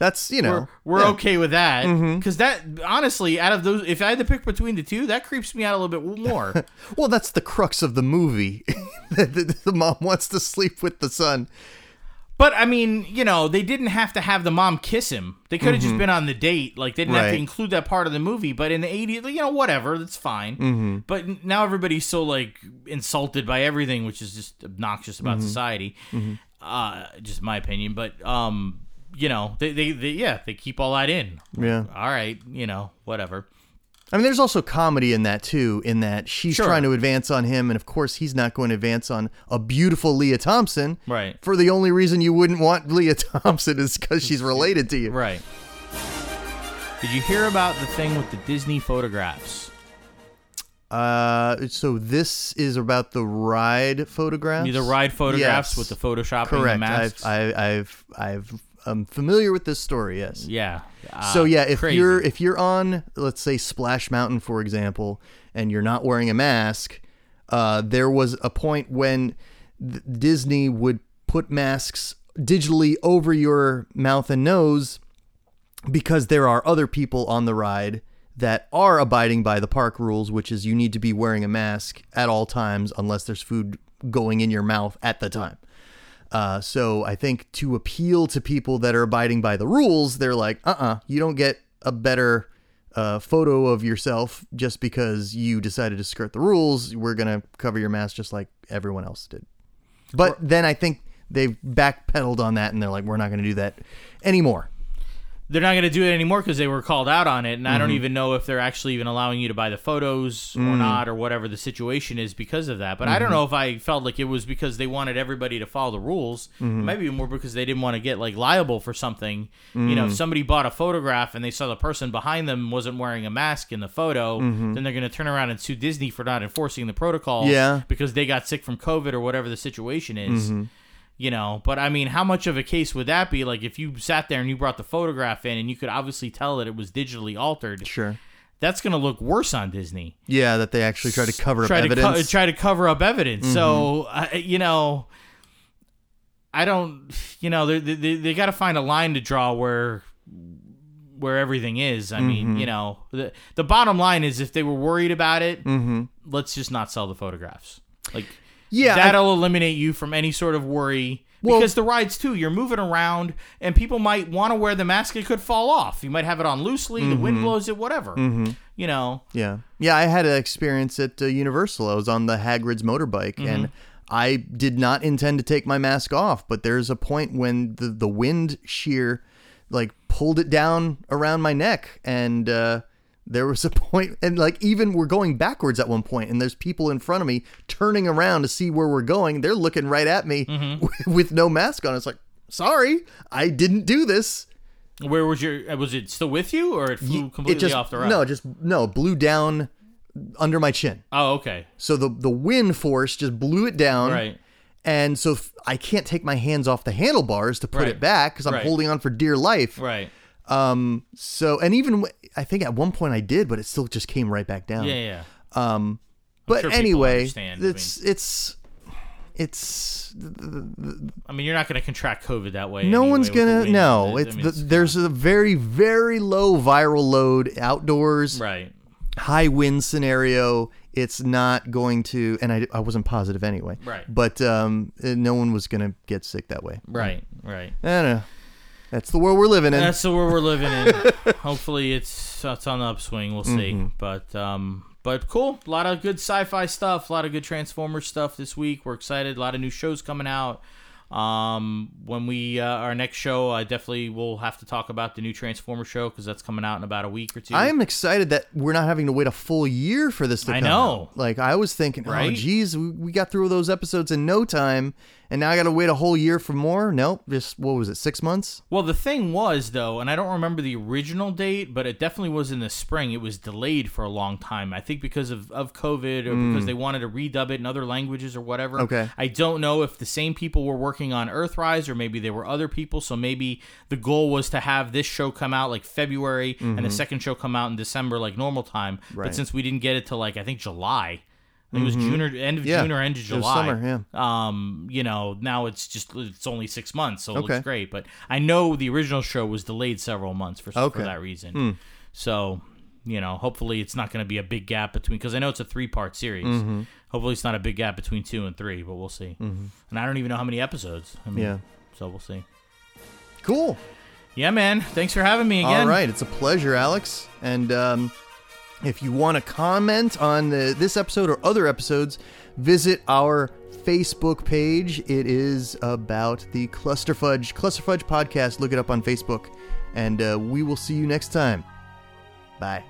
Speaker 1: That's you know
Speaker 2: We're
Speaker 1: yeah. Mm-hmm.
Speaker 2: okay with that because that honestly, out of those, if I had to pick between the two, that creeps me out a little bit more. [LAUGHS]
Speaker 1: Well, that's the crux of the movie. [LAUGHS] the, the- the mom wants to sleep with the son.
Speaker 2: But I mean, you know, they didn't have to have the mom kiss him. They could have just been on the date. Like they didn't have to
Speaker 1: Mm-hmm. Right.
Speaker 2: include that part of the movie. But in the '80s, you know, whatever, that's fine.
Speaker 1: Mm-hmm.
Speaker 2: But n- now everybody's so like insulted by everything, which is just obnoxious about
Speaker 1: Mm-hmm.
Speaker 2: society. Uh, just my opinion. But um, you know, they, they they yeah, they keep all that in.
Speaker 1: Yeah.
Speaker 2: All right, you know, whatever.
Speaker 1: I mean, there's also comedy in that too. In that she's
Speaker 2: Sure.
Speaker 1: trying to advance on him, and of course, he's not going to advance on a beautiful Lea Thompson.
Speaker 2: Right.
Speaker 1: For the only reason you wouldn't want Lea [LAUGHS] Thompson is because she's related to you.
Speaker 2: Right. Did you hear about the thing with the Disney photographs?
Speaker 1: Uh, so this is about the ride photographs.
Speaker 2: The ride photographs
Speaker 1: Yes.
Speaker 2: with the photoshopping the
Speaker 1: Correct.
Speaker 2: masks.
Speaker 1: I've, I, I've, I've, I'm familiar with this story. Yes.
Speaker 2: yeah.
Speaker 1: So
Speaker 2: Uh,
Speaker 1: yeah, if
Speaker 2: crazy.
Speaker 1: you're if you're on let's say Splash Mountain for example, and you're not wearing a mask, uh, there was a point when th- Disney would put masks digitally over your mouth and nose because there are other people on the ride that are abiding by the park rules, which is you need to be wearing a mask at all times unless there's food going in your mouth at the time. Uh, so I think to appeal to people that are abiding by the rules, they're like, uh uh you don't get a better uh, photo of yourself just because you decided to skirt the rules. We're going to cover your mask just like everyone else did. But then I think they've backpedaled on that and they're like, we're not going to do that anymore.
Speaker 2: They're not going to do it anymore because they were called out on it, and I
Speaker 1: Mm-hmm.
Speaker 2: don't even know if they're actually even allowing you to buy the photos or
Speaker 1: Mm.
Speaker 2: not, or whatever the situation is because of that. But
Speaker 1: Mm-hmm.
Speaker 2: I don't know if I felt like it was because they wanted everybody to follow the rules.
Speaker 1: Mm-hmm.
Speaker 2: Maybe more because they didn't want to get like liable for something. You
Speaker 1: Mm.
Speaker 2: know, if somebody bought a photograph and they saw the person behind them wasn't wearing a mask in the photo, then they're going to turn around and sue Disney for not enforcing the protocol.
Speaker 1: Mm-hmm. Yeah.
Speaker 2: because they got sick from COVID or whatever the situation is
Speaker 1: Mm-hmm.
Speaker 2: You know but i mean how much of a case would that be like if you sat there and you brought the photograph in and you could obviously tell that it was digitally altered
Speaker 1: Sure.
Speaker 2: that's going to look worse on disney
Speaker 1: Yeah, that they actually try to cover up
Speaker 2: to
Speaker 1: evidence. Mm-hmm.
Speaker 2: try to cover up evidence so uh, you know i don't you know they they, they got to find a line to draw where where everything is i mean
Speaker 1: Mm-hmm.
Speaker 2: you know the, the bottom line is if they were worried about it
Speaker 1: mm-hmm.
Speaker 2: let's just not sell the photographs like
Speaker 1: Yeah,
Speaker 2: that'll eliminate you from any sort of worry
Speaker 1: Well-
Speaker 2: because the rides too you're moving around and people might want to wear the mask it could fall off you might have it on loosely the
Speaker 1: Mm-hmm.
Speaker 2: wind blows it whatever you know
Speaker 1: Yeah, yeah. I had an experience at uh, Universal. I was on the Hagrid's motorbike,
Speaker 2: Mm-hmm.
Speaker 1: and I did not intend to take my mask off. But there's a point when the the wind shear, like, pulled it down around my neck, and uh, there was a [LAUGHS] point, and like even we're going backwards at one point, and there's people in front of me turning around to see where we're going. They're looking right at me
Speaker 2: Mm-hmm. [LAUGHS]
Speaker 1: with no mask on. It's like, sorry, I didn't do this.
Speaker 2: where was your uh, was it still with you or it flew completely
Speaker 1: it just
Speaker 2: off the ride
Speaker 1: no, just no blew down under my chin.
Speaker 2: oh okay
Speaker 1: So the the wind force just blew it down.
Speaker 2: right
Speaker 1: And so f- I can't take my hands off the handlebars to put
Speaker 2: Right.
Speaker 1: it back because I'm
Speaker 2: Right.
Speaker 1: holding on for dear life.
Speaker 2: right
Speaker 1: Um. So and even I think at one point I did, but it still just came right back down.
Speaker 2: yeah yeah
Speaker 1: Um. But
Speaker 2: sure
Speaker 1: anyway,
Speaker 2: understand. I
Speaker 1: it's it's it's
Speaker 2: i mean you're not going to contract covid that way
Speaker 1: no
Speaker 2: anyway
Speaker 1: one's gonna no.
Speaker 2: I
Speaker 1: It's
Speaker 2: mean,
Speaker 1: the, there's a very very low viral load outdoors.
Speaker 2: right
Speaker 1: high wind scenario. It's not going to, and I, I wasn't positive anyway.
Speaker 2: Right.
Speaker 1: But um, uh, no one was going to get sick that way.
Speaker 2: Right, right.
Speaker 1: I don't know. That's the world we're living in.
Speaker 2: That's the world we're living in. [LAUGHS] Hopefully, it's it's on the upswing. We'll see.
Speaker 1: Mm-hmm.
Speaker 2: But um, but cool. A lot of good sci-fi stuff. A lot of good Transformers stuff this week. We're excited. A lot of new shows coming out. Um, when we uh, our next show, I definitely will have to talk about the new Transformer show because that's coming out in about a week or two.
Speaker 1: I am excited that we're not having to wait a full year for this to
Speaker 2: I
Speaker 1: come
Speaker 2: know.
Speaker 1: out. Like I was thinking, oh
Speaker 2: Right?
Speaker 1: geez, we, got through those episodes in no time, and now I got to wait a whole year for more. Nope, just what was it, six months?
Speaker 2: Well, the thing was though, and I don't remember the original date, but it definitely was in the spring. It was delayed for a long time. I think because of, of COVID or because they wanted to redub it in other languages or whatever.
Speaker 1: Mm. Okay.
Speaker 2: I don't know if the same people were working on Earthrise or maybe there were other people. So maybe the goal was to have this show come out like February and the second show come out in December like normal time.
Speaker 1: Mm-hmm. Right.
Speaker 2: But since we didn't get it to like I think July. I think It was June or end of
Speaker 1: Mm-hmm. Yeah.
Speaker 2: June or end of July.
Speaker 1: summer,
Speaker 2: Um, you know, now it's just it's only six months, so it
Speaker 1: Okay.
Speaker 2: looks great. But I know the original show was delayed several months for,
Speaker 1: Okay.
Speaker 2: for that reason. So, you know, hopefully it's not going to be a big gap between because I know it's a three part series.
Speaker 1: Mm-hmm.
Speaker 2: Hopefully it's not a big gap between two and three, but we'll see. And I don't even know how many episodes. I mean,
Speaker 1: Yeah.
Speaker 2: So we'll see.
Speaker 1: Cool.
Speaker 2: Yeah, man. Thanks for having me again.
Speaker 1: All right, it's a pleasure, Alex. And um, if you want to comment on the, this episode or other episodes, visit our Facebook page. It is about the Clusterfudge Clusterfudge podcast. Look it up on Facebook, and uh, we will see you next time. Bye.